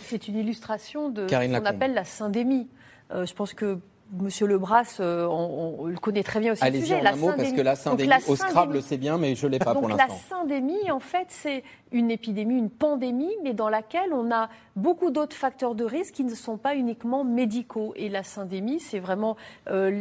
C'est une illustration de ce qu'on appelle la syndémie. Euh, je pense que Monsieur Lebras, euh, on, le connaît très bien aussi Allez-y. En un mot, parce que la syndémie, au Scrabble, c'est bien, mais je ne l'ai pas pour l'instant. La syndémie, en fait, c'est une épidémie, une pandémie, mais dans laquelle on a beaucoup d'autres facteurs de risque qui ne sont pas uniquement médicaux. Et la syndémie, c'est vraiment euh,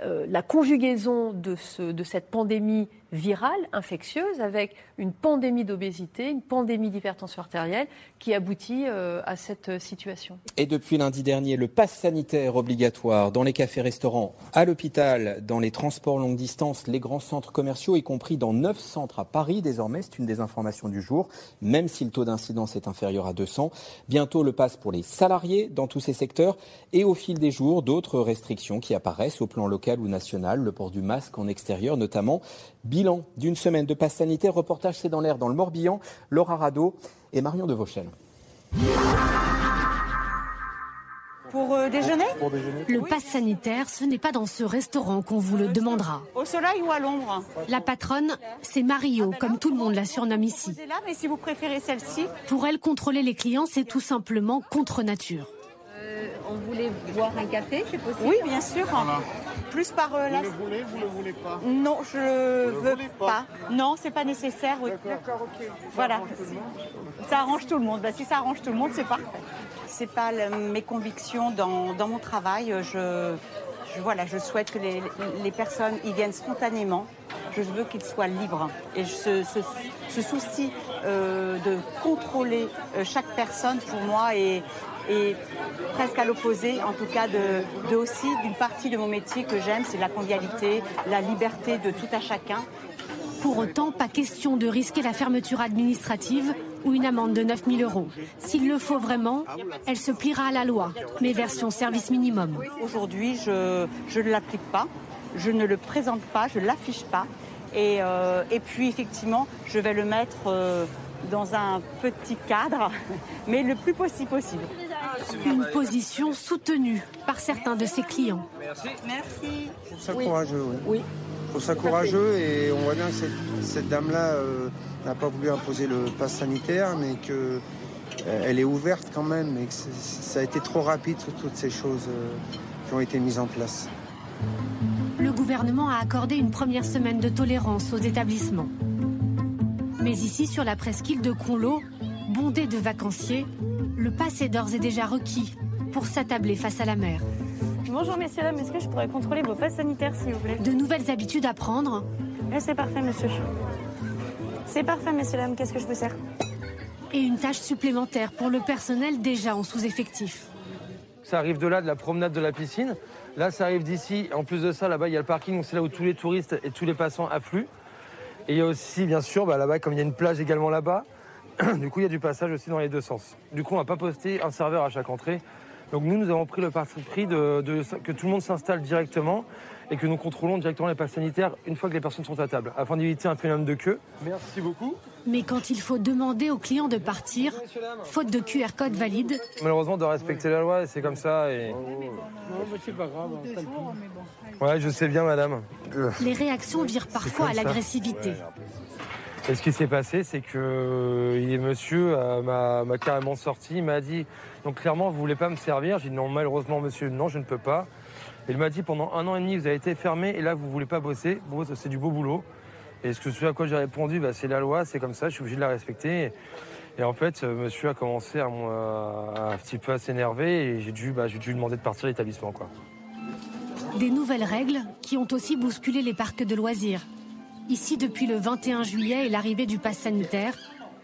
euh, la conjugaison de cette pandémie virale, infectieuse, avec une pandémie d'obésité, une pandémie d'hypertension artérielle, qui aboutit euh, à cette situation. Et depuis lundi dernier, le pass sanitaire obligatoire dans les cafés-restaurants, à l'hôpital, dans les transports longue distance, les grands centres commerciaux, y compris dans neuf centres à Paris, des désormais, c'est une des informations du jour, même si le taux d'incidence est inférieur à 200. Bientôt le passe pour les salariés dans tous ces secteurs et au fil des jours, d'autres restrictions qui apparaissent au plan local ou national, le port du masque en extérieur notamment. Bilan d'une semaine de passe sanitaire, reportage c'est dans l'air dans le Morbihan, Laura Rado et Marion de Vauchel. Pour euh, déjeuner Le pass sanitaire, ce n'est pas dans ce restaurant qu'on vous le demandera. Au soleil ou à l'ombre La patronne, c'est Mario, comme tout le monde la surnomme ici. Là, mais si vous préférez celle-ci. Pour elle, contrôler les clients, c'est tout simplement contre nature. Euh, on voulait boire un café, c'est possible Oui, bien sûr. Plus par euh, Vous le voulez, vous le voulez pas Non, je vous veux pas. Non, c'est pas nécessaire. D'accord, ok. voilà. Ça arrange tout le monde. Bah, si ça arrange tout le monde, c'est parfait c'est pas mes convictions dans, mon travail. Je, voilà, je souhaite que les, personnes y viennent spontanément. Je veux qu'ils soient libres. Et ce, souci euh, de contrôler chaque personne, pour moi, est, presque à l'opposé, en tout cas, de, aussi d'une partie de mon métier que j'aime, c'est la convivialité, la liberté de tout à chacun. Pour autant, pas question de risquer la fermeture administrative ou une amende de 9 000 euros. S'il le faut vraiment, elle se pliera à la loi, mais version service minimum. Aujourd'hui, je, ne l'applique pas, je ne le présente pas, je ne l'affiche pas. Et, euh, et, puis, effectivement, je vais le mettre euh, dans un petit cadre, mais le plus possible possible. Une position soutenue par certains de ses clients. Merci. Merci. Je trouve ça courageux, oui. Je trouve ça courageux et on voit bien que cette, dame-là euh, n'a pas voulu imposer le pass sanitaire, mais qu'elle euh, est ouverte quand même et que ça a été trop rapide sur toutes ces choses euh, qui ont été mises en place. Le gouvernement a accordé une première semaine de tolérance aux établissements. Mais ici, sur la presqu'île de Conlo, bondée de vacanciers, le pass est d'ores et déjà requis pour s'attabler face à la mer. Bonjour messieurs, dames, est-ce que je pourrais contrôler vos passes sanitaires s'il vous plaît De nouvelles habitudes à prendre. Eh, c'est parfait monsieur. C'est parfait messieurs, dames, qu'est-ce que je vous sers Et une tâche supplémentaire pour le personnel déjà en sous-effectif. Ça arrive de là, de la promenade de la piscine. Là, ça arrive d'ici. En plus de ça, là-bas, il y a le parking. C'est là où tous les touristes et tous les passants affluent. Et il y a aussi, bien sûr, bah, là-bas, comme il y a une plage également là-bas, du coup, il y a du passage aussi dans les deux sens. Du coup, on va pas poster un serveur à chaque entrée. Donc nous, nous avons pris le parti pris de, que tout le monde s'installe directement et que nous contrôlons directement les passes sanitaires une fois que les personnes sont à table, afin d'éviter un phénomène de queue. Merci beaucoup. Mais quand il faut demander aux clients de partir, faute de QR code valide. Malheureusement, on doit respecter la loi, c'est comme ça. Et... Non, mais c'est pas grave. Ouais, je sais bien, madame. Les réactions virent parfois à l'agressivité. Et ce qui s'est passé, c'est que euh, monsieur euh, m'a carrément sorti, il m'a dit, donc clairement, vous voulez pas me servir? J'ai dit non, malheureusement, monsieur, non, je ne peux pas. Il m'a dit, pendant un an et demi, vous avez été fermé et là, vous voulez pas bosser. C'est du beau boulot. Et ce à quoi j'ai répondu, bah, c'est la loi, c'est comme ça, je suis obligé de la respecter. Et, en fait, euh, monsieur a commencé à, un petit peu à s'énerver et j'ai dû, bah, dû demander de partir de l'établissement. Des nouvelles règles qui ont aussi bousculé les parcs de loisirs. Ici, depuis le 21 juillet et l'arrivée du pass sanitaire,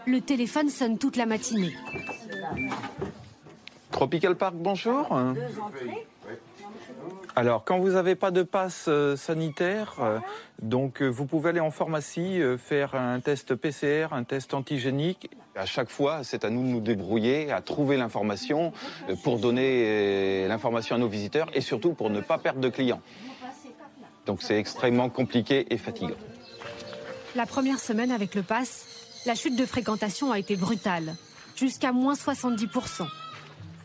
le téléphone sonne toute la matinée. Tropical Park, bonjour. Alors, quand vous n'avez pas de passe euh, sanitaire, euh, donc euh, vous pouvez aller en pharmacie faire un test PCR, un test antigénique. À chaque fois, c'est à nous de nous débrouiller, à trouver l'information pour donner l'information à nos visiteurs et surtout pour ne pas perdre de clients. Donc c'est extrêmement compliqué et fatigant. La première semaine avec le pass, la chute de fréquentation a été brutale, jusqu'à moins 70%.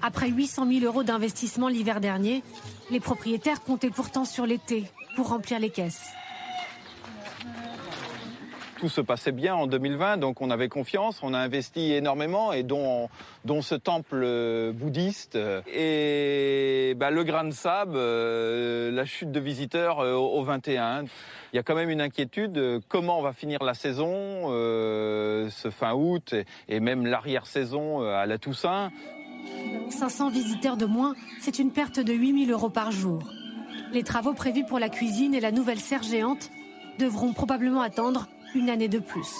Après 800 000 euros d'investissement l'hiver dernier, les propriétaires comptaient pourtant sur l'été pour remplir les caisses tout se passait bien en 2020, donc on avait confiance, on a investi énormément, et dont, dont ce temple euh, bouddhiste. Et bah, le grain de sable, euh, la chute de visiteurs euh, au 21. Il y a quand même une inquiétude, comment on va finir la saison, ce fin août, et, même l'arrière-saison à la Toussaint. 500 visiteurs de moins, c'est une perte de 8000 euros par jour. Les travaux prévus pour la cuisine et la nouvelle serre géante devront probablement attendre une année de plus.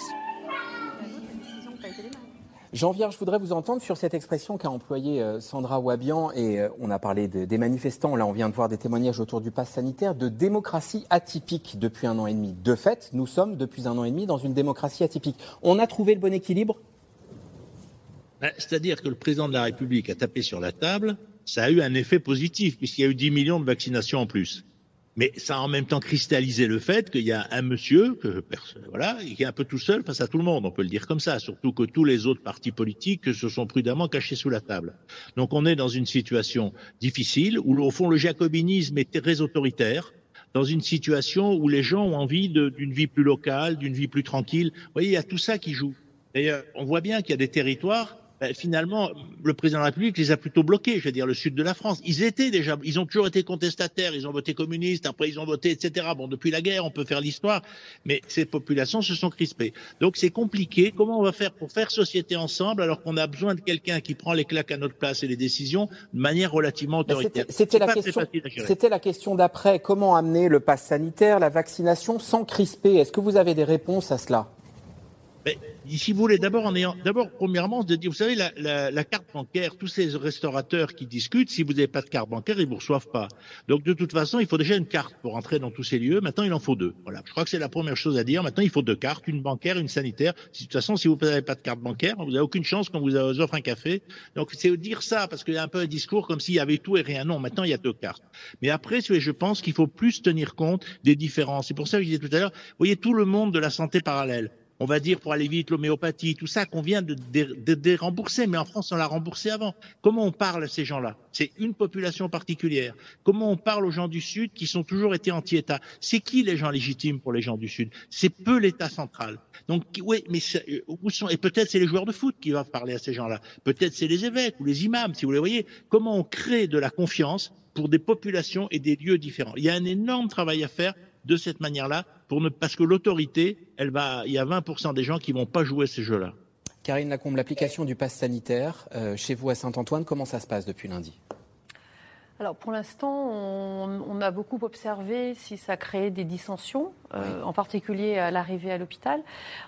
Jean Vierge, je voudrais vous entendre sur cette expression qu'a employée euh, Sandra Wabian, et euh, on a parlé des manifestants, là on vient de voir des témoignages autour du pass sanitaire, de démocratie atypique depuis un an et demi. De fait, nous sommes depuis un an et demi dans une démocratie atypique. On a trouvé le bon équilibre? Ben, C'est-à-dire que le président de la République a tapé sur la table, ça a eu un effet positif, puisqu'il y a eu 10 millions de vaccinations en plus. Mais ça a en même temps cristallisé le fait qu'il y a un monsieur, que, voilà, qui est un peu tout seul face à tout le monde, on peut le dire comme ça, surtout que tous les autres partis politiques se sont prudemment cachés sous la table. Donc on est dans une situation difficile où au fond le jacobinisme est très autoritaire, dans une situation où les gens ont envie d'une vie plus locale, d'une vie plus tranquille. Vous voyez, il y a tout ça qui joue. D'ailleurs, on voit bien qu'il y a des territoires ben, finalement, le président de la République les a plutôt bloqués, je veux dire, le sud de la France. Ils étaient déjà, ils ont toujours été contestataires, ils ont voté communiste, après ils ont voté, etc. Bon, depuis la guerre, on peut faire l'histoire, mais ces populations se sont crispées. Donc c'est compliqué. Comment on va faire pour faire société ensemble alors qu'on a besoin de quelqu'un qui prend les claques à notre place et les décisions de manière relativement autoritaire? C'était la, la question d'après. Comment amener le pass sanitaire, la vaccination sans crisper? Est-ce que vous avez des réponses à cela? Si vous voulez, d'abord, en ayant, d'abord, premièrement, de dire, vous savez, la, la, la, carte bancaire, tous ces restaurateurs qui discutent, si vous n'avez pas de carte bancaire, ils vous reçoivent pas. Donc, de toute façon, il faut déjà une carte pour entrer dans tous ces lieux. Maintenant, il en faut deux. Voilà. Je crois que c'est la première chose à dire. Maintenant, il faut deux cartes, une bancaire, une sanitaire. De toute façon, si vous n'avez pas de carte bancaire, vous n'avez aucune chance qu'on vous offre un café. Donc, c'est dire ça, parce qu'il y a un peu un discours comme s'il y avait tout et rien. Non, maintenant, il y a deux cartes. Mais après, je pense qu'il faut plus tenir compte des différences. C'est pour ça que je disais tout à l'heure, vous voyez, tout le monde de la santé parallèle on va dire pour aller vite l'homéopathie, tout ça qu'on vient de, dérembourser, mais en France on l'a remboursé avant. Comment on parle à ces gens-là? C'est une population particulière. Comment on parle aux gens du Sud qui sont toujours été anti-État? C'est qui les gens légitimes pour les gens du Sud? C'est peu l'État central. Donc oui, mais euh, où sont et peut-être c'est les joueurs de foot qui doivent parler à ces gens-là. Peut-être c'est les évêques ou les imams, si vous les voyez. Comment on crée de la confiance pour des populations et des lieux différents? Il y a un énorme travail à faire de cette manière-là, pour ne, parce que l'autorité, elle va, il y a 20% des gens qui vont pas jouer ces jeux-là. Karine Lacombe, l'application du pass sanitaire euh, chez vous à Saint-Antoine, comment ça se passe depuis lundi? Alors pour l'instant, on, a beaucoup observé si ça crée des dissensions, euh, en particulier à l'arrivée à l'hôpital.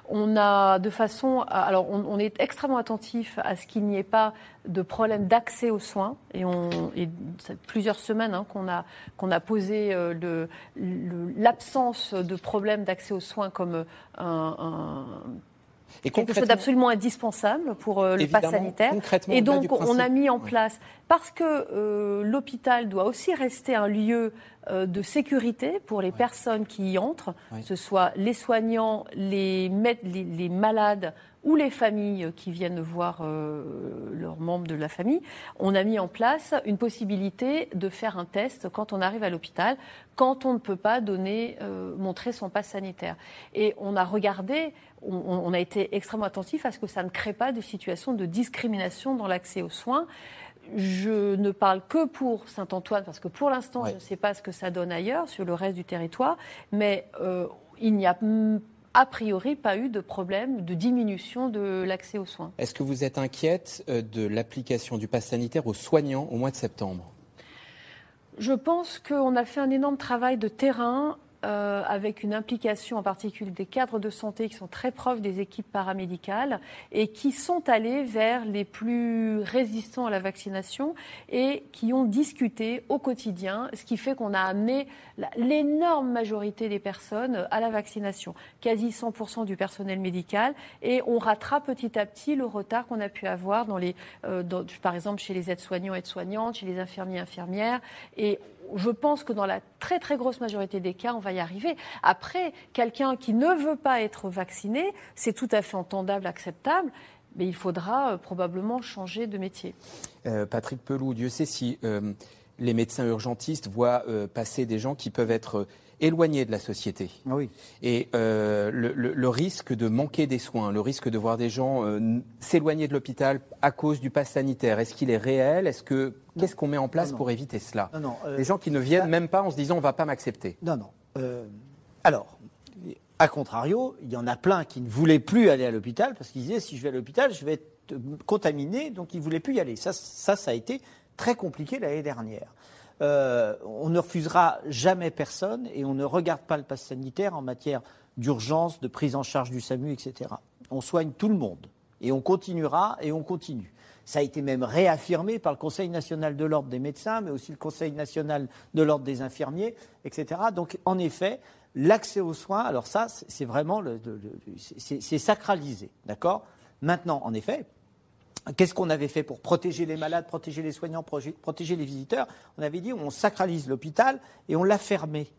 On a de façon, alors on, est extrêmement attentif à ce qu'il n'y ait pas de problème d'accès aux soins. Et, on, et plusieurs semaines hein, qu'on a qu'on a posé euh, l'absence de problème d'accès aux soins comme un, un et quelque chose d'absolument indispensable pour euh, le pass sanitaire. Et donc, on a mis en place, parce que euh, l'hôpital doit aussi rester un lieu euh, de sécurité pour les personnes qui y entrent, que ce soit les soignants, les, les, les malades ou les familles qui viennent voir leurs membres de la famille, on a mis en place une possibilité de faire un test quand on arrive à l'hôpital, quand on ne peut pas donner, montrer son pass sanitaire. Et on a regardé on, a été extrêmement attentif à ce que ça ne crée pas de situation de discrimination dans l'accès aux soins. Je ne parle que pour Saint-Antoine, parce que pour l'instant, je ne sais pas ce que ça donne ailleurs, sur le reste du territoire, mais euh, il n'y a a priori pas eu de problème de diminution de l'accès aux soins. Est-ce que vous êtes inquiète euh, de l'application du pass sanitaire aux soignants au mois de septembre? Je pense qu'on a fait un énorme travail de terrain euh, avec une implication en particulier des cadres de santé qui sont très proches des équipes paramédicales et qui sont allés vers les plus résistants à la vaccination et qui ont discuté au quotidien, ce qui fait qu'on a amené l'énorme majorité des personnes à la vaccination, quasi 100% du personnel médical, et on rattrape petit à petit le retard qu'on a pu avoir dans les, euh, par exemple chez les aides-soignants, aides-soignantes, chez les infirmiers, infirmières, et je pense que dans la très très grosse majorité des cas, on va y arriver. Après, quelqu'un qui ne veut pas être vacciné, c'est tout à fait entendable, acceptable, mais il faudra euh, probablement changer de métier. Euh, Patrick Pelou, Dieu sait si euh, les médecins urgentistes voient passer des gens qui peuvent être éloigné de la société. Ah oui. Et euh, le, risque de manquer des soins, le risque de voir des gens euh, s'éloigner de l'hôpital à cause du pass sanitaire, est-ce qu'il est réel? Est-ce que qu'est-ce qu'on met en place pour éviter cela? Non, euh, Les gens qui ne viennent même pas en se disant on va pas m'accepter. Non, non. alors, à contrario, il y en a plein qui ne voulaient plus aller à l'hôpital parce qu'ils disaient si je vais à l'hôpital, je vais être contaminé, donc ils ne voulaient plus y aller. Ça, ça, ça a été très compliqué l'année dernière. Euh, on ne refusera jamais personne et on ne regarde pas le pass sanitaire en matière d'urgence, de prise en charge du SAMU, etc. On soigne tout le monde et on continuera et on continue. Ça a été même réaffirmé par le Conseil national de l'ordre des médecins, mais aussi le Conseil national de l'ordre des infirmiers, etc. Donc, en effet, l'accès aux soins, alors ça, c'est vraiment, c'est sacralisé, d'accord? Maintenant, en effet, Qu'est-ce qu'on avait fait pour protéger les malades, protéger les soignants, protéger les visiteurs? On avait dit on sacralise l'hôpital et on l'a fermé.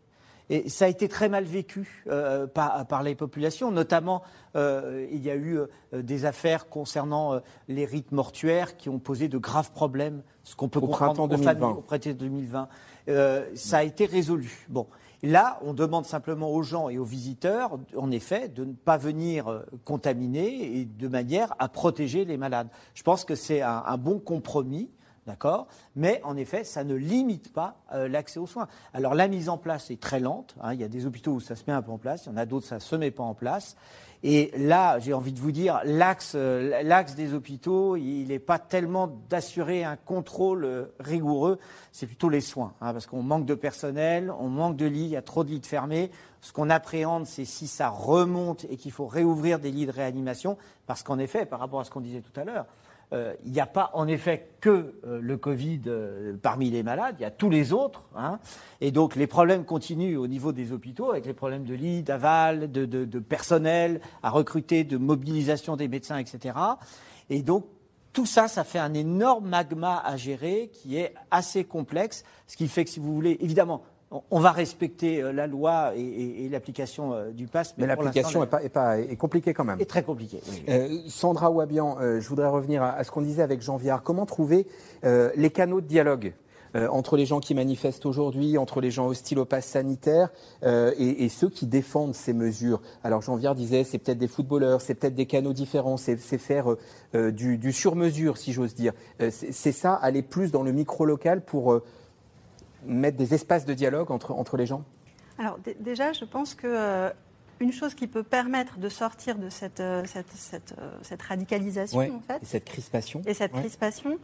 Et ça a été très mal vécu euh, par, les populations, notamment euh, il y a eu euh, des affaires concernant les rites mortuaires qui ont posé de graves problèmes, ce qu'on peut au comprendre aux familles au printemps 2020. ça a été résolu. Bon, Là, on demande simplement aux gens et aux visiteurs, en effet, de ne pas venir euh, contaminer et de manière à protéger les malades. Je pense que c'est un, bon compromis. D'accord? Mais en effet, ça ne limite pas euh, l'accès aux soins. Alors la mise en place est très lente. Hein. il y a des hôpitaux où ça se met un peu en place, il y en a d'autres où ça ne se met pas en place. Et là, j'ai envie de vous dire, l'axe, euh, des hôpitaux, il n'est pas tellement d'assurer un contrôle euh, rigoureux, c'est plutôt les soins, hein, parce qu'on manque de personnel, on manque de lits, il y a trop de lits fermés. Ce qu'on appréhende, c'est si ça remonte et qu'il faut réouvrir des lits de réanimation, parce qu'en effet, par rapport à ce qu'on disait tout à l'heure, euh, il n'y a pas en effet que euh, le Covid euh, parmi les malades, il y a tous les autres. Hein. et donc les problèmes continuent au niveau des hôpitaux avec les problèmes de lits, d'aval, de, de, personnel à recruter, de mobilisation des médecins, etc. Et donc tout ça, ça fait un énorme magma à gérer qui est assez complexe, ce qui fait que si vous voulez, évidemment, on va respecter euh, la loi et, l'application euh, du pass. Mais, l'application est, pas, est, compliquée quand même. Est très compliquée. Euh, Sandra Wabian, je voudrais revenir à, ce qu'on disait avec Jean Viard. Comment trouver les canaux de dialogue entre les gens qui manifestent aujourd'hui, entre les gens hostiles au pass sanitaire et, ceux qui défendent ces mesures? Alors Jean Viard disait, c'est peut-être des footballeurs, c'est peut-être des canaux différents, c'est faire du, du sur-mesure, si j'ose dire. c'est ça, aller plus dans le micro-local pour mettre des espaces de dialogue entre, entre les gens? Alors déjà, je pense que une chose qui peut permettre de sortir de cette, cette, radicalisation, en fait, et cette crispation, et cette crispation,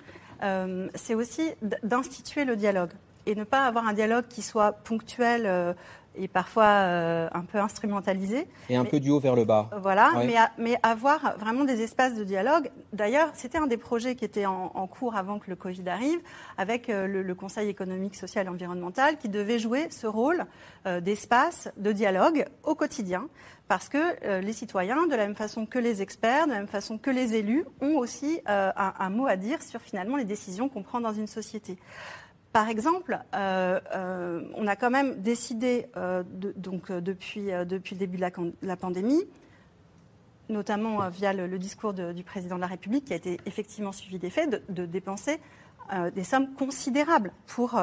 c'est aussi d'instituer le dialogue et ne pas avoir un dialogue qui soit ponctuel et parfois euh, un peu instrumentalisé. Et un peu du haut vers le bas. Voilà, mais, mais, avoir vraiment des espaces de dialogue. D'ailleurs, c'était un des projets qui était en, cours avant que le Covid arrive, avec euh, le, Conseil économique, social et environnemental, qui devait jouer ce rôle euh, d'espace de dialogue au quotidien. Parce que les citoyens, de la même façon que les experts, de la même façon que les élus, ont aussi un, un mot à dire sur finalement les décisions qu'on prend dans une société. Par exemple, euh, euh, on a quand même décidé, euh, donc, depuis, le début de la, pandémie, notamment via le, discours du président de la République, qui a été effectivement suivi des faits, de, dépenser des sommes considérables pour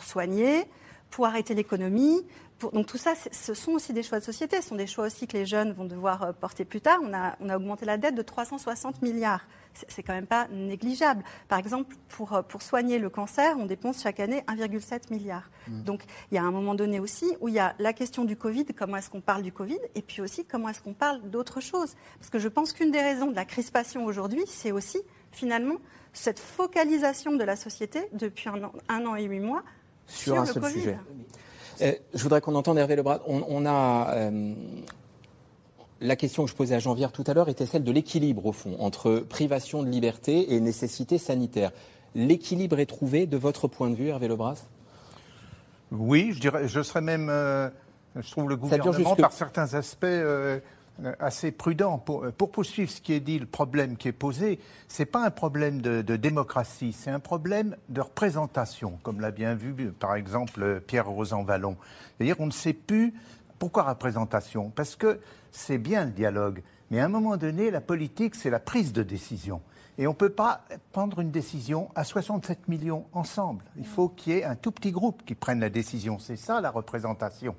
soigner, pour arrêter l'économie. Donc tout ça, ce sont aussi des choix de société, ce sont des choix aussi que les jeunes vont devoir porter plus tard. On a, on a augmenté la dette de 360 milliards c'est quand même pas négligeable. Par exemple, pour, euh, pour soigner le cancer, on dépense chaque année 1,7 milliard. Mmh. Donc il y a un moment donné aussi où il y a la question du Covid, comment est-ce qu'on parle du Covid, et puis aussi comment est-ce qu'on parle d'autres choses. Parce que je pense qu'une des raisons de la crispation aujourd'hui, c'est aussi finalement cette focalisation de la société depuis un an, un an et huit mois sur, un seul sujet. Euh, je voudrais qu'on entende Hervé Lebras. On, on a euh, la question que je posais à Jean tout à l'heure était celle de l'équilibre, au fond, entre privation de liberté et nécessité sanitaire. L'équilibre est trouvé de votre point de vue, Hervé Lebras? Oui, je, dirais, je serais même. Euh, je trouve le gouvernement, par certains aspects, assez prudent. Pour, pour, poursuivre ce qui est dit, le problème qui est posé, ce n'est pas un problème de, démocratie, c'est un problème de représentation, comme l'a bien vu, par exemple, Pierre Rosan-Vallon. C'est-à-dire, on ne sait plus pourquoi représentation Parce que c'est bien le dialogue, mais à un moment donné, la politique, c'est la prise de décision. Et on ne peut pas prendre une décision à 67 millions ensemble. Il faut qu'il y ait un tout petit groupe qui prenne la décision. C'est ça la représentation.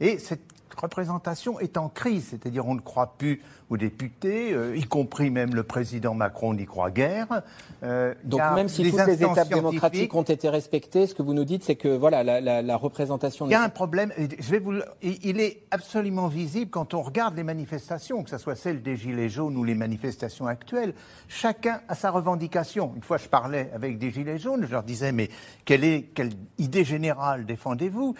Et cette représentation est en crise, c'est-à-dire on ne croit plus aux députés, euh, y compris même le président Macron n'y croit guère. Euh, Donc même si toutes les étapes démocratiques ont été respectées, ce que vous nous dites, c'est que voilà la, représentation. Il y a un problème. Je vais vous, il est absolument visible quand on regarde les manifestations, que ce soit celles des gilets jaunes ou les manifestations actuelles. Chacun a sa revendication. Une fois, je parlais avec des gilets jaunes, je leur disais mais quelle est quelle idée générale défendez-vous?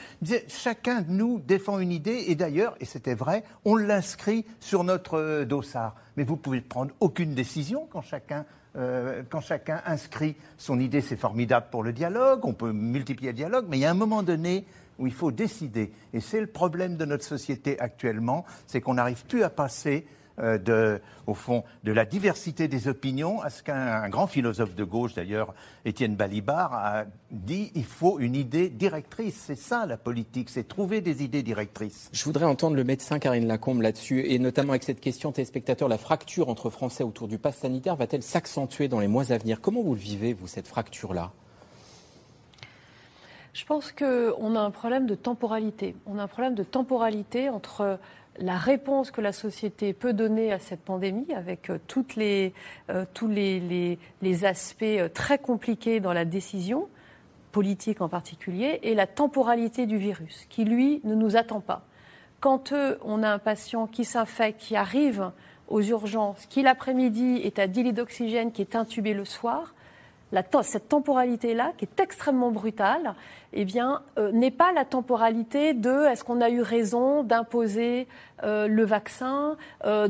Chacun de nous défend une idée et d'ailleurs, et c'était vrai, on l'inscrit sur notre dossard. Mais vous pouvez prendre aucune décision quand chacun, euh, quand chacun inscrit son idée. C'est formidable pour le dialogue, on peut multiplier le dialogue, mais il y a un moment donné où il faut décider. Et c'est le problème de notre société actuellement, c'est qu'on n'arrive plus à passer euh, de, au fond, de la diversité des opinions, à ce qu'un grand philosophe de gauche, d'ailleurs, Étienne Balibar, a dit il faut une idée directrice. C'est ça la politique, c'est trouver des idées directrices. Je voudrais entendre le médecin Karine Lacombe là-dessus, et notamment avec cette question, téléspectateurs, la fracture entre Français autour du pass sanitaire va-t-elle s'accentuer dans les mois à venir? Comment vous le vivez, vous, cette fracture-là? Je pense qu'on a un problème de temporalité. On a un problème de temporalité entre la réponse que la société peut donner à cette pandémie, avec euh, les, euh, tous les, les, aspects euh, très compliqués dans la décision, politique en particulier, et la temporalité du virus, qui, lui, ne nous attend pas. Quand on a un patient qui s'infecte, qui arrive aux urgences, qui l'après-midi est à 10 litres d'oxygène, qui est intubé le soir, cette temporalité-là, qui est extrêmement brutale, eh bien, euh, n'est pas la temporalité de est-ce qu'on a eu raison d'imposer euh, le vaccin, euh,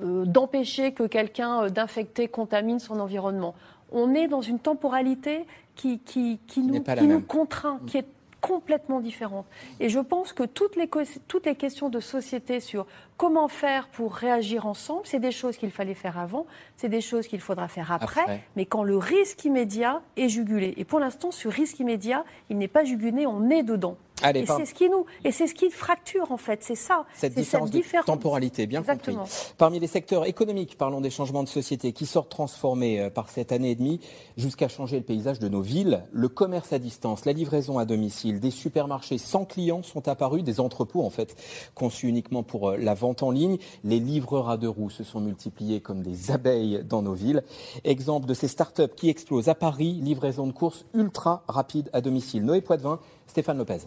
d'empêcher que quelqu'un d'infecté contamine son environnement? On est dans une temporalité qui, qui, nous, qui nous, contraint, qui est complètement différente. Et je pense que toutes les, toutes les questions de société sur comment faire pour réagir ensemble, c'est des choses qu'il fallait faire avant, c'est des choses qu'il faudra faire après, mais quand le risque immédiat est jugulé. Et pour l'instant, ce risque immédiat, il n'est pas jugulé, on est dedans et c'est ce qui nous et c'est ce qui fracture en fait, c'est ça. Cette différence, cette de temporalité, bien compris. Parmi les secteurs économiques, parlons des changements de société qui sortent transformés euh, par cette année et demie jusqu'à changer le paysage de nos villes. Le commerce à distance, la livraison à domicile, des supermarchés sans clients sont apparus, des entrepôts en fait conçus uniquement pour euh, la vente en ligne. Les livreurs à deux roues se sont multipliés comme des abeilles dans nos villes. Exemple de ces startups qui explosent à Paris, livraison de courses ultra rapide à domicile. Noé Poitvin, Stéphane Lopez.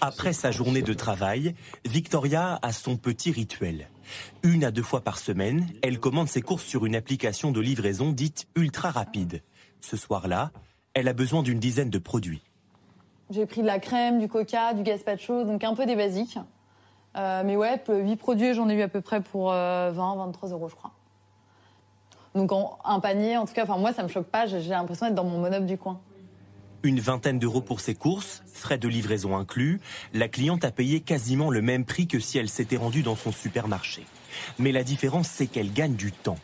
Après sa journée de travail, Victoria a son petit rituel. Une à deux fois par semaine, elle commande ses courses sur une application de livraison dite ultra rapide. Ce soir-là, elle a besoin d'une dizaine de produits. J'ai pris de la crème, du coca, du gazpacho, donc un peu des basiques. Euh, mais ouais, 8 produits, j'en ai eu à peu près pour 20, euh, 23 euros, je crois. Donc un panier, en tout cas, enfin moi, ça me choque pas. J'ai l'impression d'être dans mon monop du coin. Une vingtaine d'euros pour ses courses, frais de livraison inclus, la cliente a payé quasiment le même prix que si elle s'était rendue dans son supermarché. Mais la différence, c'est qu'elle gagne du temps.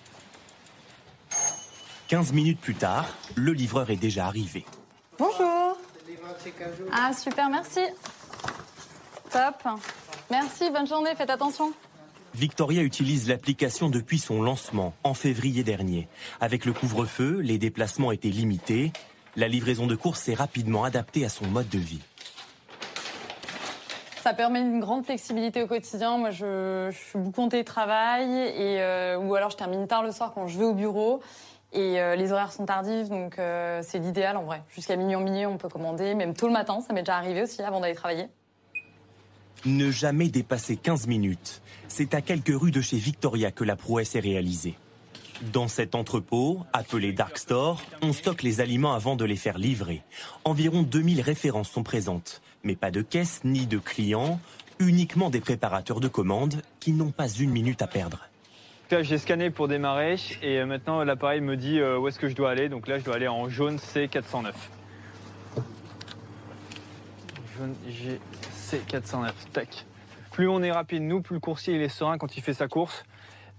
15 minutes plus tard, le livreur est déjà arrivé. Bonjour. Ah super, merci. Top. Merci, bonne journée, faites attention. Victoria utilise l'application depuis son lancement en février dernier. Avec le couvre-feu, les déplacements étaient limités la livraison de courses s'est rapidement adaptée à son mode de vie. Ça permet une grande flexibilité au quotidien. Moi, je, suis beaucoup en télétravail et euh, ou alors je termine tard le soir quand je vais au bureau. Et euh, les horaires sont tardifs, donc euh, c'est l'idéal en vrai. Jusqu'à minuit en minuit, on peut commander, même tôt le matin, ça m'est déjà arrivé aussi avant d'aller travailler. Ne jamais dépasser 15 minutes. C'est à quelques rues de chez Victoria que la prouesse est réalisée. Dans cet entrepôt, appelé Dark Store, on stocke les aliments avant de les faire livrer. Environ 2000 références sont présentes, mais pas de caisse ni de clients, uniquement des préparateurs de commandes qui n'ont pas une minute à perdre. Là, j'ai scanné pour démarrer et euh, maintenant l'appareil me dit euh, où est-ce que je dois aller. Donc là, je dois aller en jaune C409. Jaune C409, tac. Plus on est rapide, nous, plus le coursier il est serein quand il fait sa course.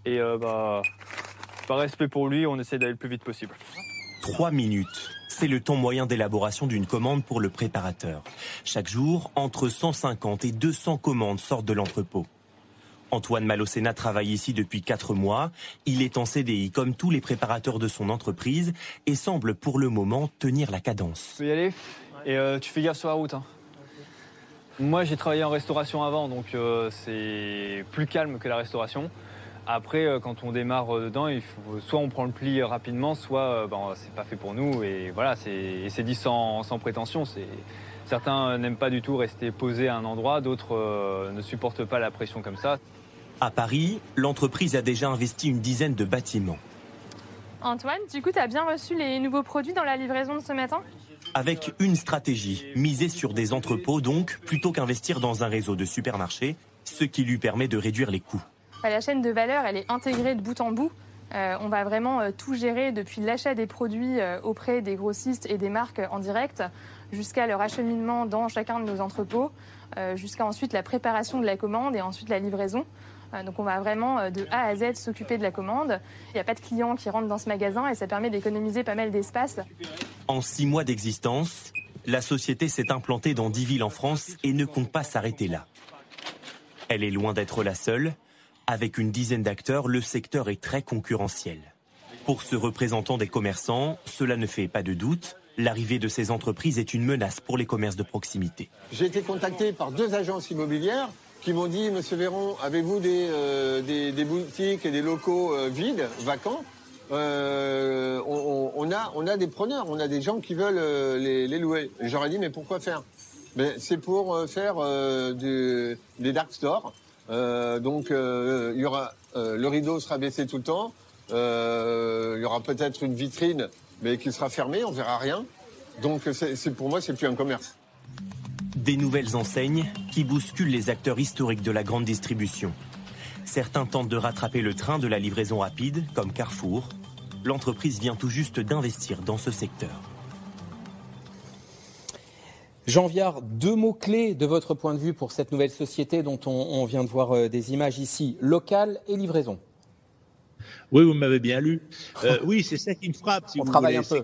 Et euh, bah, par respect pour lui, on essaie d'aller le plus vite possible. Trois minutes. C'est le temps moyen d'élaboration d'une commande pour le préparateur. Chaque jour, entre 150 et 200 commandes sortent de l'entrepôt. Antoine Malocena travaille ici depuis quatre mois. Il est en CDI comme tous les préparateurs de son entreprise et semble pour le moment tenir la cadence. Tu peux y aller? Et euh, tu fais gaffe sur la route. Hein. Moi j'ai travaillé en restauration avant donc euh, c'est plus calme que la restauration. Après, euh, quand on démarre euh, dedans, il faut, soit on prend le pli rapidement, soit euh, ben, c'est pas fait pour nous. Et voilà, c'est dit sans, sans prétention. Certains n'aiment pas du tout rester posés à un endroit, d'autres ne supportent pas la pression comme ça. À Paris, l'entreprise a déjà investi une dizaine de bâtiments. Antoine, du coup, tu as bien reçu les nouveaux produits dans la livraison de ce matin? Avec une stratégie, miser sur des entrepôts donc, plutôt qu'investir dans un réseau de supermarchés, ce qui lui permet de réduire les coûts. La chaîne de valeur, est intégrée de bout en bout. Euh, on va vraiment euh, tout gérer depuis l'achat des produits euh, auprès des grossistes et des marques en direct jusqu'à leur acheminement dans chacun de nos entrepôts, jusqu'à ensuite la préparation de la commande et ensuite la livraison. donc on va vraiment de A à Z s'occuper de la commande. Il n'y a pas de clients qui rentrent dans ce magasin et ça permet d'économiser pas mal d'espace. En six mois d'existence, la société s'est implantée dans dix villes en France et ne compte pas s'arrêter là. Elle est loin d'être la seule. Avec une dizaine d'acteurs, le secteur est très concurrentiel. Pour ce représentant des commerçants, cela ne fait pas de doute. L'arrivée de ces entreprises est une menace pour les commerces de proximité. J'ai été contacté par deux agences immobilières qui m'ont dit, Monsieur Véron, avez-vous des, euh, boutiques et des locaux euh, vides, vacants euh, on, a, des preneurs, on a des gens qui veulent les, louer. J'aurais dit, mais pourquoi faire? C'est pour faire des dark stores euh, donc euh, euh, le rideau sera baissé tout le temps. il y aura peut-être une vitrine, mais qui sera fermée, on verra rien. Donc c'est pour moi c'est plus un commerce. Des nouvelles enseignes qui bousculent les acteurs historiques de la grande distribution. Certains tentent de rattraper le train de la livraison rapide, comme Carrefour. L'entreprise vient tout juste d'investir dans ce secteur. Jean Viard, deux mots-clés de votre point de vue pour cette nouvelle société dont on, vient de voir euh, des images ici, local et livraison. Oui, vous m'avez bien lu. Euh, oui, c'est ça qui me frappe. on travaille un peu.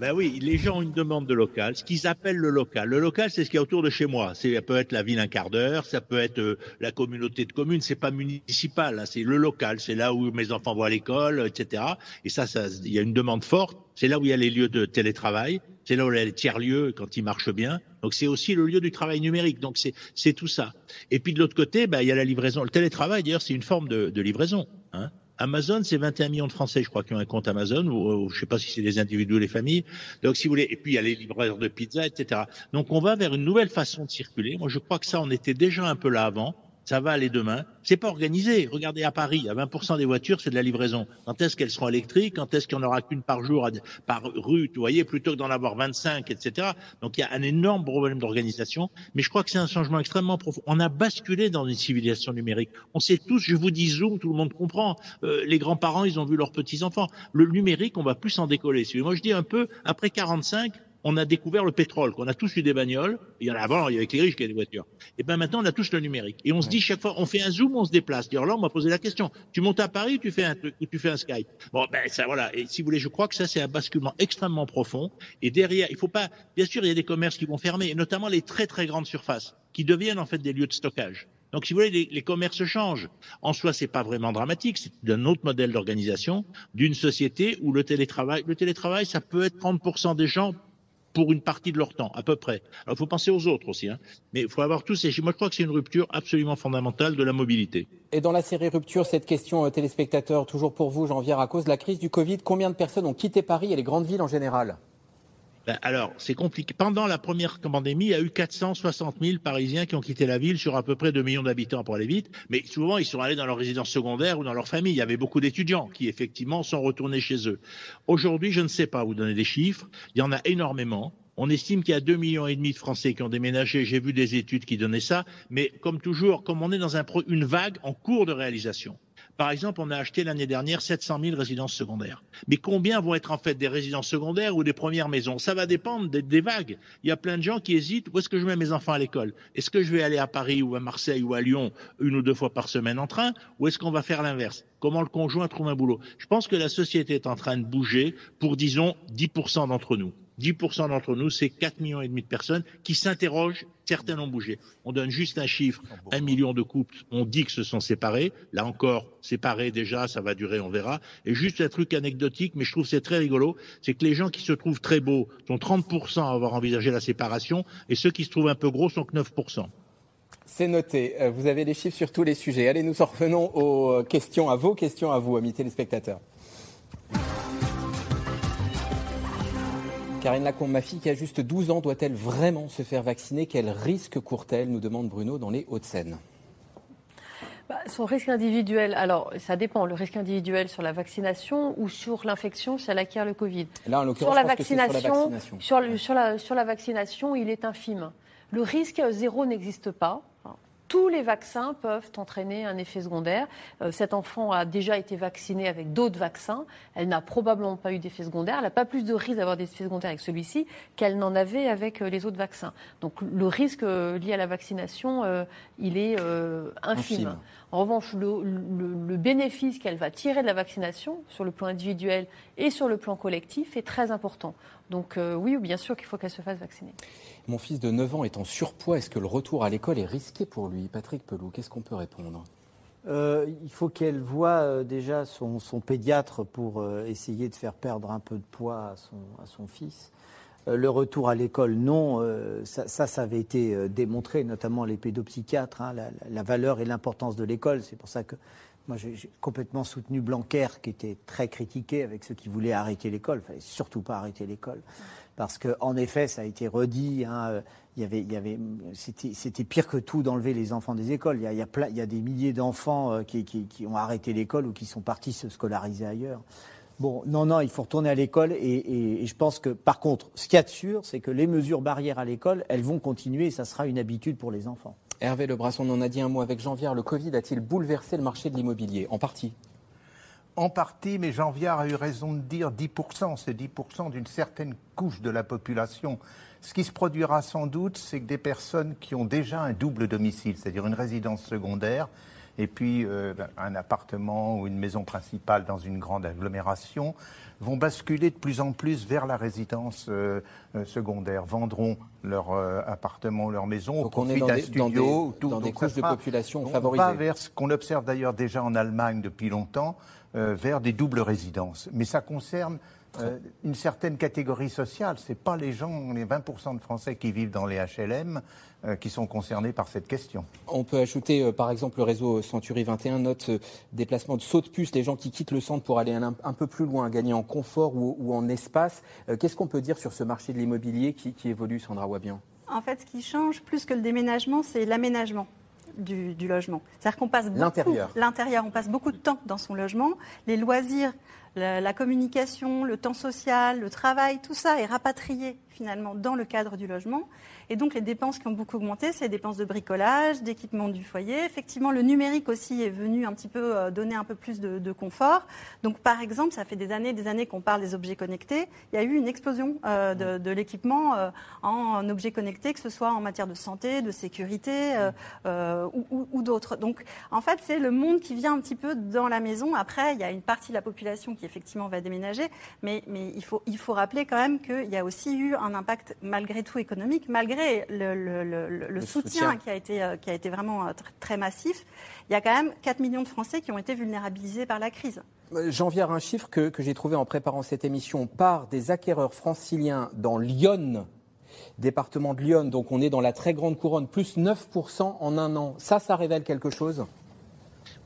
Ben oui, les gens ont une demande de local, ce qu'ils appellent le local. Le local, c'est ce qui est autour de chez moi. Ça peut être la ville un quart d'heure, ça peut être euh, la communauté de communes, c'est pas municipal, c'est le local, c'est là où mes enfants vont à l'école, etc. Et ça, il y a une demande forte. C'est là où il y a les lieux de télétravail, c'est là où il y a les tiers-lieux quand ils marchent bien. Donc c'est aussi le lieu du travail numérique. Donc c'est tout ça. Et puis de l'autre côté, ben, il y a la livraison. Le télétravail, d'ailleurs, c'est une forme de, de livraison. Hein Amazon, c'est 21 millions de Français, je crois, qui ont un compte Amazon, ou, je ne sais pas si c'est les individus ou les familles. Donc, si vous voulez, et puis il y a les libraires de pizza, etc. Donc, on va vers une nouvelle façon de circuler. Moi, je crois que ça, on était déjà un peu là avant ça va aller demain. C'est pas organisé. Regardez à Paris, à 20% des voitures, c'est de la livraison. Quand est-ce qu'elles seront électriques? Quand est-ce qu'il n'y en aura qu'une par jour, par rue, vous voyez, plutôt que d'en avoir 25, etc. Donc il y a un énorme problème d'organisation. Mais je crois que c'est un changement extrêmement profond. On a basculé dans une civilisation numérique. On sait tous, je vous dis Zoom, tout le monde comprend. Euh, les grands-parents, ils ont vu leurs petits-enfants. Le numérique, on va plus en décoller. Moi, je dis un peu, après 45, on a découvert le pétrole, qu'on a tous eu des bagnoles. Il y en a avant, il y avait que les riches qui avaient des voitures. Et ben maintenant, on a tous le numérique. Et on se dit chaque fois, on fait un zoom, on se déplace. D'ailleurs là, on m'a posé la question. Tu montes à Paris, tu fais un truc, ou tu fais un Skype? Bon, ben ça, voilà. Et si vous voulez, je crois que ça, c'est un basculement extrêmement profond. Et derrière, il faut pas. Bien sûr, il y a des commerces qui vont fermer, et notamment les très très grandes surfaces, qui deviennent en fait des lieux de stockage. Donc, si vous voulez, les, les, commerces changent. En soi, c'est pas vraiment dramatique. C'est un autre modèle d'organisation d'une société où le télétravail, le télétravail, ça peut être 30% des gens pour une partie de leur temps, à peu près. Alors, il faut penser aux autres aussi, hein. mais il faut avoir tous ces... Moi, je crois que c'est une rupture absolument fondamentale de la mobilité. Et dans la série Rupture, cette question euh, téléspectateur, toujours pour vous, Jean Vière, à cause de la crise du Covid, combien de personnes ont quitté Paris et les grandes villes en général? Ben, alors, c'est compliqué. Pendant la première pandémie, il y a eu 460 000 Parisiens qui ont quitté la ville sur à peu près 2 millions d'habitants pour aller vite. Mais souvent, ils sont allés dans leur résidence secondaire ou dans leur famille. Il y avait beaucoup d'étudiants qui, effectivement, sont retournés chez eux. Aujourd'hui, je ne sais pas vous donner des chiffres. Il y en a énormément. On estime qu'il y a 2 millions et demi de Français qui ont déménagé. J'ai vu des études qui donnaient ça. Mais comme toujours, comme on est dans un une vague en cours de réalisation. Par exemple, on a acheté l'année dernière 700 000 résidences secondaires. Mais combien vont être en fait des résidences secondaires ou des premières maisons? Ça va dépendre des, vagues. Il y a plein de gens qui hésitent. Où est-ce que je mets mes enfants à l'école? Est-ce que je vais aller à Paris ou à Marseille ou à Lyon une ou deux fois par semaine en train Ou est-ce qu'on va faire l'inverse? Comment le conjoint trouve un boulot? Je pense que la société est en train de bouger pour, disons, 10% d'entre nous. 10% d'entre nous, c'est 4 millions et demi de personnes qui s'interrogent. Certains ont bougé. On donne juste un chiffre, un million de couples. On dit que se sont séparés. Là encore, séparés déjà, ça va durer, on verra. Et juste un truc anecdotique, mais je trouve c'est très rigolo, c'est que les gens qui se trouvent très beaux sont 30% à avoir envisagé la séparation, et ceux qui se trouvent un peu gros sont que 9%. C'est noté. Euh, vous avez les chiffres sur tous les sujets. Allez, nous en revenons aux questions, à vos questions à vous, amis téléspectateurs. Karine Lacombe, ma fille qui a juste 12 ans, doit-elle vraiment se faire vacciner? Quel risque court-elle? Nous demande Bruno dans les Hauts-de-Seine. Bah, son risque individuel, alors ça dépend, le risque individuel sur la vaccination ou sur l'infection si elle acquiert le Covid? Là, en sur, la vaccination, sur la vaccination, sur la vaccination, il est infime. Le risque zéro n'existe pas tous les vaccins peuvent entraîner un effet secondaire. Euh, cet enfant a déjà été vacciné avec d'autres vaccins. Elle n'a probablement pas eu d'effet secondaire. Elle n'a pas plus de risque d'avoir des effets secondaires avec celui-ci qu'elle n'en avait avec euh, les autres vaccins. Donc le risque euh, lié à la vaccination, il est infime. En revanche, le, bénéfice qu'elle va tirer de la vaccination sur le plan individuel et sur le plan collectif est très important. Donc oui, bien sûr qu'il faut qu'elle se fasse vacciner. Mon fils de 9 ans est en surpoids. Est-ce que le retour à l'école est risqué pour lui? Patrick Pelou, qu'est-ce qu'on peut répondre? Euh, il faut qu'elle voie euh, déjà son, pédiatre pour euh, essayer de faire perdre un peu de poids à son, fils. le retour à l'école, non. Ça, ça, avait été démontré, notamment les pédopsychiatres, hein, la, valeur et l'importance de l'école. C'est pour ça que moi, j'ai complètement soutenu Blanquer, qui était très critiqué avec ceux qui voulaient arrêter l'école. Il fallait surtout pas arrêter l'école parce qu'en effet, ça a été redit. Hein, avait, c'était pire que tout d'enlever les enfants des écoles. Il y a, des milliers d'enfants euh, qui, ont arrêté l'école ou qui sont partis se scolariser ailleurs. Bon, non, non, il faut retourner à l'école et, et, je pense que, par contre, ce qu'il y a de sûr, c'est que les mesures barrières à l'école, elles vont continuer et ça sera une habitude pour les enfants. Hervé Lebrasson, on en a dit un mot avec Jean Le Covid a-t-il bouleversé le marché de l'immobilier? En partie. En partie, mais Jean Viard a eu raison de dire 10%, c'est 10% d'une certaine couche de la population. Ce qui se produira sans doute, c'est que des personnes qui ont déjà un double domicile, c'est-à-dire une résidence secondaire, et puis euh, un appartement ou une maison principale dans une grande agglomération, vont basculer de plus en plus vers la résidence euh, euh, secondaire, vendront leur appartement leur maison au profit d'un studio. Dans des, couches de population favorisées. On va vers ce qu'on observe d'ailleurs déjà en Allemagne depuis longtemps, vers des doubles résidences. Mais ça concerne euh, une certaine catégorie sociale. Ce pas les gens, les 20% de Français qui vivent dans les HLM euh, qui sont concernés par cette question. On peut ajouter, euh, par exemple, le réseau Century 21 note déplacement de saut de puce, les gens qui quittent le centre pour aller un, peu plus loin, gagner en confort ou, en espace. Qu'est-ce qu'on peut dire sur ce marché de l'immobilier qui, qui évolue, Sandra Wabian? En fait, ce qui change plus que le déménagement, c'est l'aménagement du, logement. C'est-à-dire qu'on passe l'intérieur. L'intérieur, on passe beaucoup de temps dans son logement. Les loisirs, la, communication, le temps social, le travail, tout ça est rapatrié finalement dans le cadre du logement. Et donc les dépenses qui ont beaucoup augmenté, c'est les dépenses de bricolage, d'équipement du foyer. Effectivement, le numérique aussi est venu un petit peu euh, donner un peu plus de, confort. Donc par exemple, ça fait des années des années qu'on parle des objets connectés. Il y a eu une explosion euh, de, l'équipement euh, en, objets connectés, que ce soit en matière de santé, de sécurité ou, d'autres. Donc en fait, c'est le monde qui vient un petit peu dans la maison. Après, il y a une partie de la population qui effectivement va déménager, mais, mais il, faut, il faut rappeler quand même qu'il y a aussi eu un impact malgré tout économique, malgré le, soutien, Qui, a été, euh, qui a été vraiment euh, très massif, il y a quand même 4 millions de Français qui ont été vulnérabilisés par la crise. Euh, j'en viens à un chiffre que, j'ai trouvé en préparant cette émission par des acquéreurs franciliens dans Lyon, département de Lyon, donc on est dans la très grande couronne, plus 9% en un an. Ça, ça révèle quelque chose?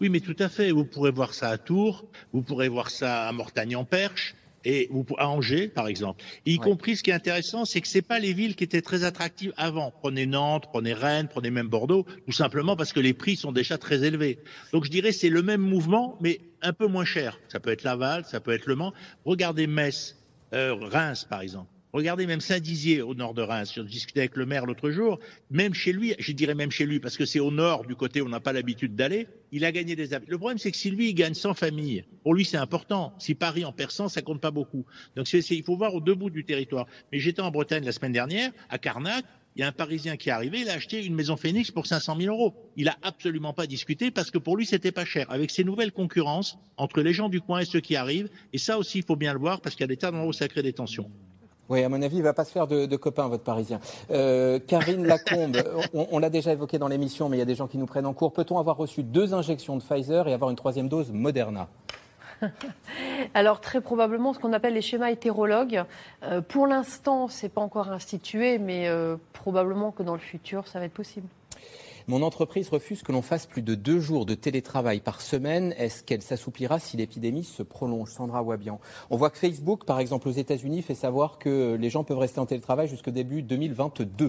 Oui, mais tout à fait. Vous pourrez voir ça à Tours, vous pourrez voir ça à Mortagne-en-Perche, et vous, à Angers, par exemple. Y compris, ce qui est intéressant, c'est que c'est pas les villes qui étaient très attractives avant. Prenez Nantes, prenez Rennes, prenez même Bordeaux, tout simplement parce que les prix sont déjà très élevés. Donc je dirais c'est le même mouvement, mais un peu moins cher. Ça peut être Laval, ça peut être Le Mans. Regardez Metz, euh, Reims, par exemple. Regardez même Saint-Dizier au nord de Reims. Je discutais avec le maire l'autre jour. Même chez lui, je dirais même chez lui, parce que c'est au nord du côté où on n'a pas l'habitude d'aller, il a gagné des habitants. Le problème, c'est que si lui, il gagne sans famille, pour lui, c'est important. Si Paris en perçant, ça compte pas beaucoup. Donc il faut voir au deux bouts du territoire. Mais j'étais en Bretagne la semaine dernière, à Carnac, il y a un Parisien qui est arrivé, il a acheté une maison Phoenix pour 500 000 euros. Il a absolument pas discuté parce que pour lui, c'était pas cher. Avec ces nouvelles concurrences entre les gens du coin et ceux qui arrivent, et ça aussi, il faut bien le voir parce qu'il y a des tas d'endroits où ça crée des tensions. Oui, à mon avis, il ne va pas se faire de, copains, votre Parisien. Euh, Karine Lacombe, on, l'a déjà évoqué dans l'émission, mais il y a des gens qui nous prennent en cours. Peut-on avoir reçu deux injections de Pfizer et avoir une troisième dose Moderna? Alors très probablement ce qu'on appelle les schémas hétérologues. Euh, pour l'instant, ce n'est pas encore institué, mais euh, probablement que dans le futur, ça va être possible. Mon entreprise refuse que l'on fasse plus de deux jours de télétravail par semaine. Est-ce qu'elle s'assouplira si l'épidémie se prolonge? Sandra Wabian. On voit que Facebook, par exemple aux États-Unis, fait savoir que les gens peuvent rester en télétravail jusqu'au début 2022.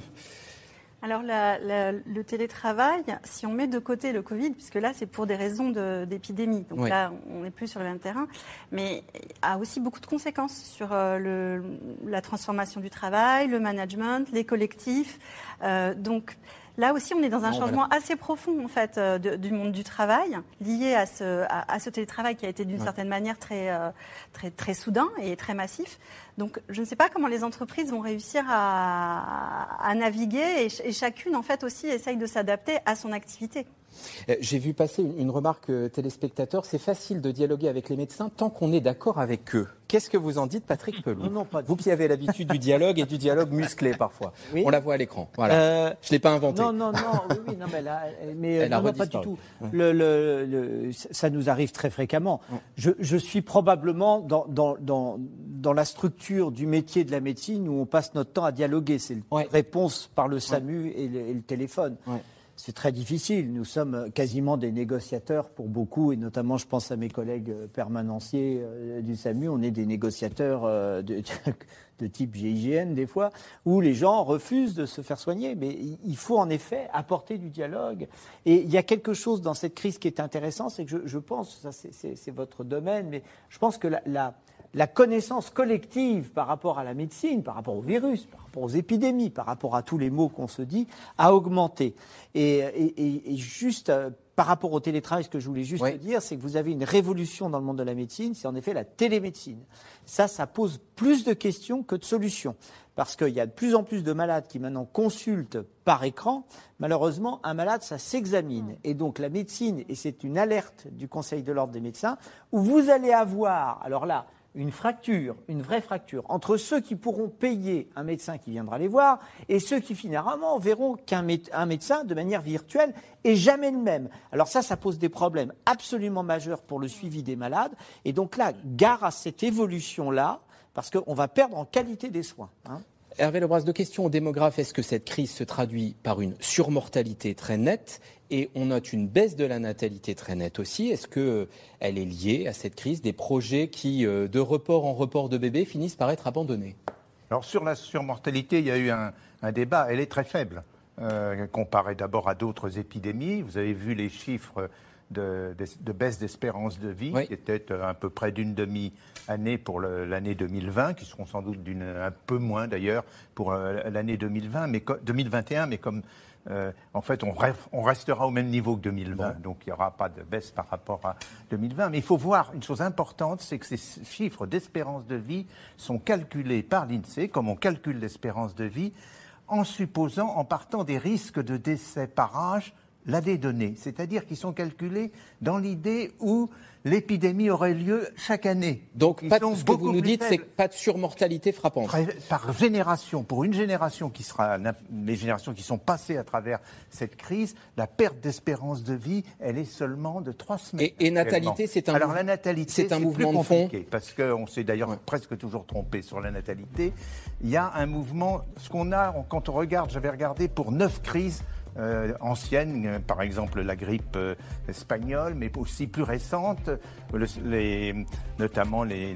Alors le télétravail, si on met de côté le Covid, puisque là c'est pour des raisons d'épidémie, donc là on n'est plus sur le même terrain, mais a aussi beaucoup de conséquences sur euh, la transformation du travail, le management, les collectifs. Euh, donc Là aussi, on est dans un changement assez profond en fait euh, du monde du travail, lié à ce, à, ce télétravail qui a été d'une certaine manière très, euh, très, très soudain et très massif. Donc, je ne sais pas comment les entreprises vont réussir à, à naviguer et, et, chacune en fait aussi essaye de s'adapter à son activité. Euh, j'ai vu passer une, remarque téléspectateur. C'est facile de dialoguer avec les médecins tant qu'on est d'accord avec eux. Qu'est-ce que vous en dites, Patrick Pelou non, pas Vous qui avez l'habitude du dialogue et du dialogue musclé parfois. On la voit à l'écran. Voilà. Euh, je ne l'ai pas inventé. Non, non, non. oui, non mais, là, mais non, pas du tout. Le, ça nous arrive très fréquemment. Je, suis probablement dans, dans, dans, dans, la structure du métier de la médecine où on passe notre temps à dialoguer. C'est la réponse par le SAMU et, le, et le téléphone c'est très difficile. Nous sommes quasiment des négociateurs pour beaucoup, et notamment, je pense à mes collègues permanenciers euh, du SAMU, on est des négociateurs euh, de, type GIGN des fois, où les gens refusent de se faire soigner. Mais il faut en effet apporter du dialogue. Et il y a quelque chose dans cette crise qui est intéressant, c'est que je, pense, ça c'est votre domaine, mais je pense que la connaissance collective par rapport à la médecine, par rapport au virus, par rapport aux épidémies, par rapport à tous les mots qu'on se dit, a augmenté. Et, juste euh, par rapport au télétravail, ce que je voulais juste dire, c'est que vous avez une révolution dans le monde de la médecine, c'est en effet la télémédecine. Ça, ça pose plus de questions que de solutions. Parce qu'il y a de plus en plus de malades qui maintenant consultent par écran. Malheureusement, un malade, ça s'examine. Et donc la médecine, et c'est une alerte du Conseil de l'ordre des médecins, où vous allez avoir, alors là, une fracture, une vraie fracture, entre ceux qui pourront payer un médecin qui viendra les voir et ceux qui finalement verront qu'un médecin de manière virtuelle est jamais le même. Alors ça, ça pose des problèmes absolument majeurs pour le suivi des malades. Et donc là, gare à cette évolution-là, parce qu'on va perdre en qualité des soins. Hein. Hervé Lebras, deux questions aux démographes. Est-ce que cette crise se traduit par une surmortalité très nette et on note une baisse de la natalité très nette aussi? Est-ce qu'elle euh, est liée à cette crise? Des projets qui, euh, de report en report de bébés, finissent par être abandonnés? Alors sur la surmortalité, il y a eu un, débat. Elle est très faible. Euh, comparée d'abord à d'autres épidémies. Vous avez vu les chiffres de, baisse d'espérance de vie, qui était à peu près d'une demi-année pour l'année 2020, qui seront sans doute d'une un peu moins d'ailleurs pour euh, l'année 2020, mais 2021, mais comme euh, en fait on, on, restera au même niveau que 2020, donc il n'y aura pas de baisse par rapport à 2020. Mais il faut voir une chose importante, c'est que ces chiffres d'espérance de vie sont calculés par l'INSEE, comme on calcule l'espérance de vie, en supposant, en partant des risques de décès par âge des données, c'est-à-dire qu'ils sont calculés dans l'idée où l'épidémie aurait lieu chaque année. Donc, pas ce que vous nous dites, c'est pas de surmortalité frappante. Par génération, pour une génération qui sera les générations qui sont passées à travers cette crise, la perte d'espérance de vie, elle est seulement de trois semaines. Et, natalité, c'est un, Alors, la natalité, c'est un mouvement de fond. Parce qu'on s'est d'ailleurs presque toujours trompé sur la natalité. Il y a un mouvement, ce qu'on a, quand on regarde, j'avais regardé pour neuf crises euh, anciennes, euh, par exemple la grippe euh, espagnole, mais aussi plus récentes, notamment les,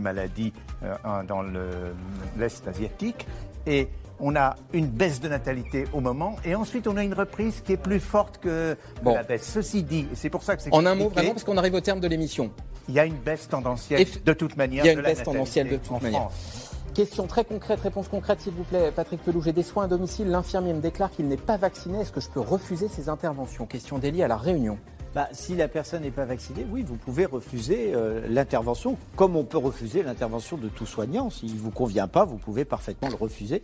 maladies dans l'Est asiatique. Et on a une baisse de natalité au moment, et ensuite on a une reprise qui est plus forte que la baisse. Ceci dit, c'est pour ça que c'est En un mot, vraiment, parce qu'on arrive au terme de l'émission. Il y a une baisse tendancielle de toute manière. Il y a une baisse tendancielle de toute manière. Question très concrète, réponse concrète s'il vous plaît, Patrick Pelou. J'ai des soins à domicile, l'infirmier me déclare qu'il n'est pas vacciné. Est-ce que je peux refuser ces interventions? Question déliée à la Réunion. Bah, si la personne n'est pas vaccinée, oui, vous pouvez refuser euh, l'intervention, comme on peut refuser l'intervention de tout soignant. S'il ne vous convient pas, vous pouvez parfaitement le refuser.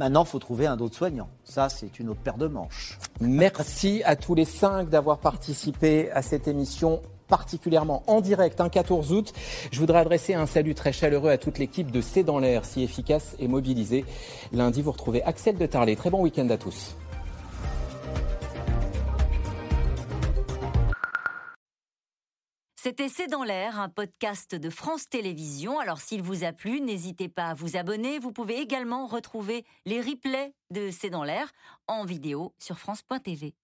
Maintenant, il faut trouver un autre soignant. Ça, c'est une autre paire de manches. Merci à tous les cinq d'avoir participé à cette émission particulièrement en direct un 14 août. Je voudrais adresser un salut très chaleureux à toute l'équipe de C'est dans l'air, si efficace et mobilisée. Lundi, vous retrouvez Axel de Tarlet. Très bon week-end à tous. C'était C'est dans l'air, un podcast de France Télévisions. Alors s'il vous a plu, n'hésitez pas à vous abonner. Vous pouvez également retrouver les replays de C'est dans l'air en vidéo sur France.tv.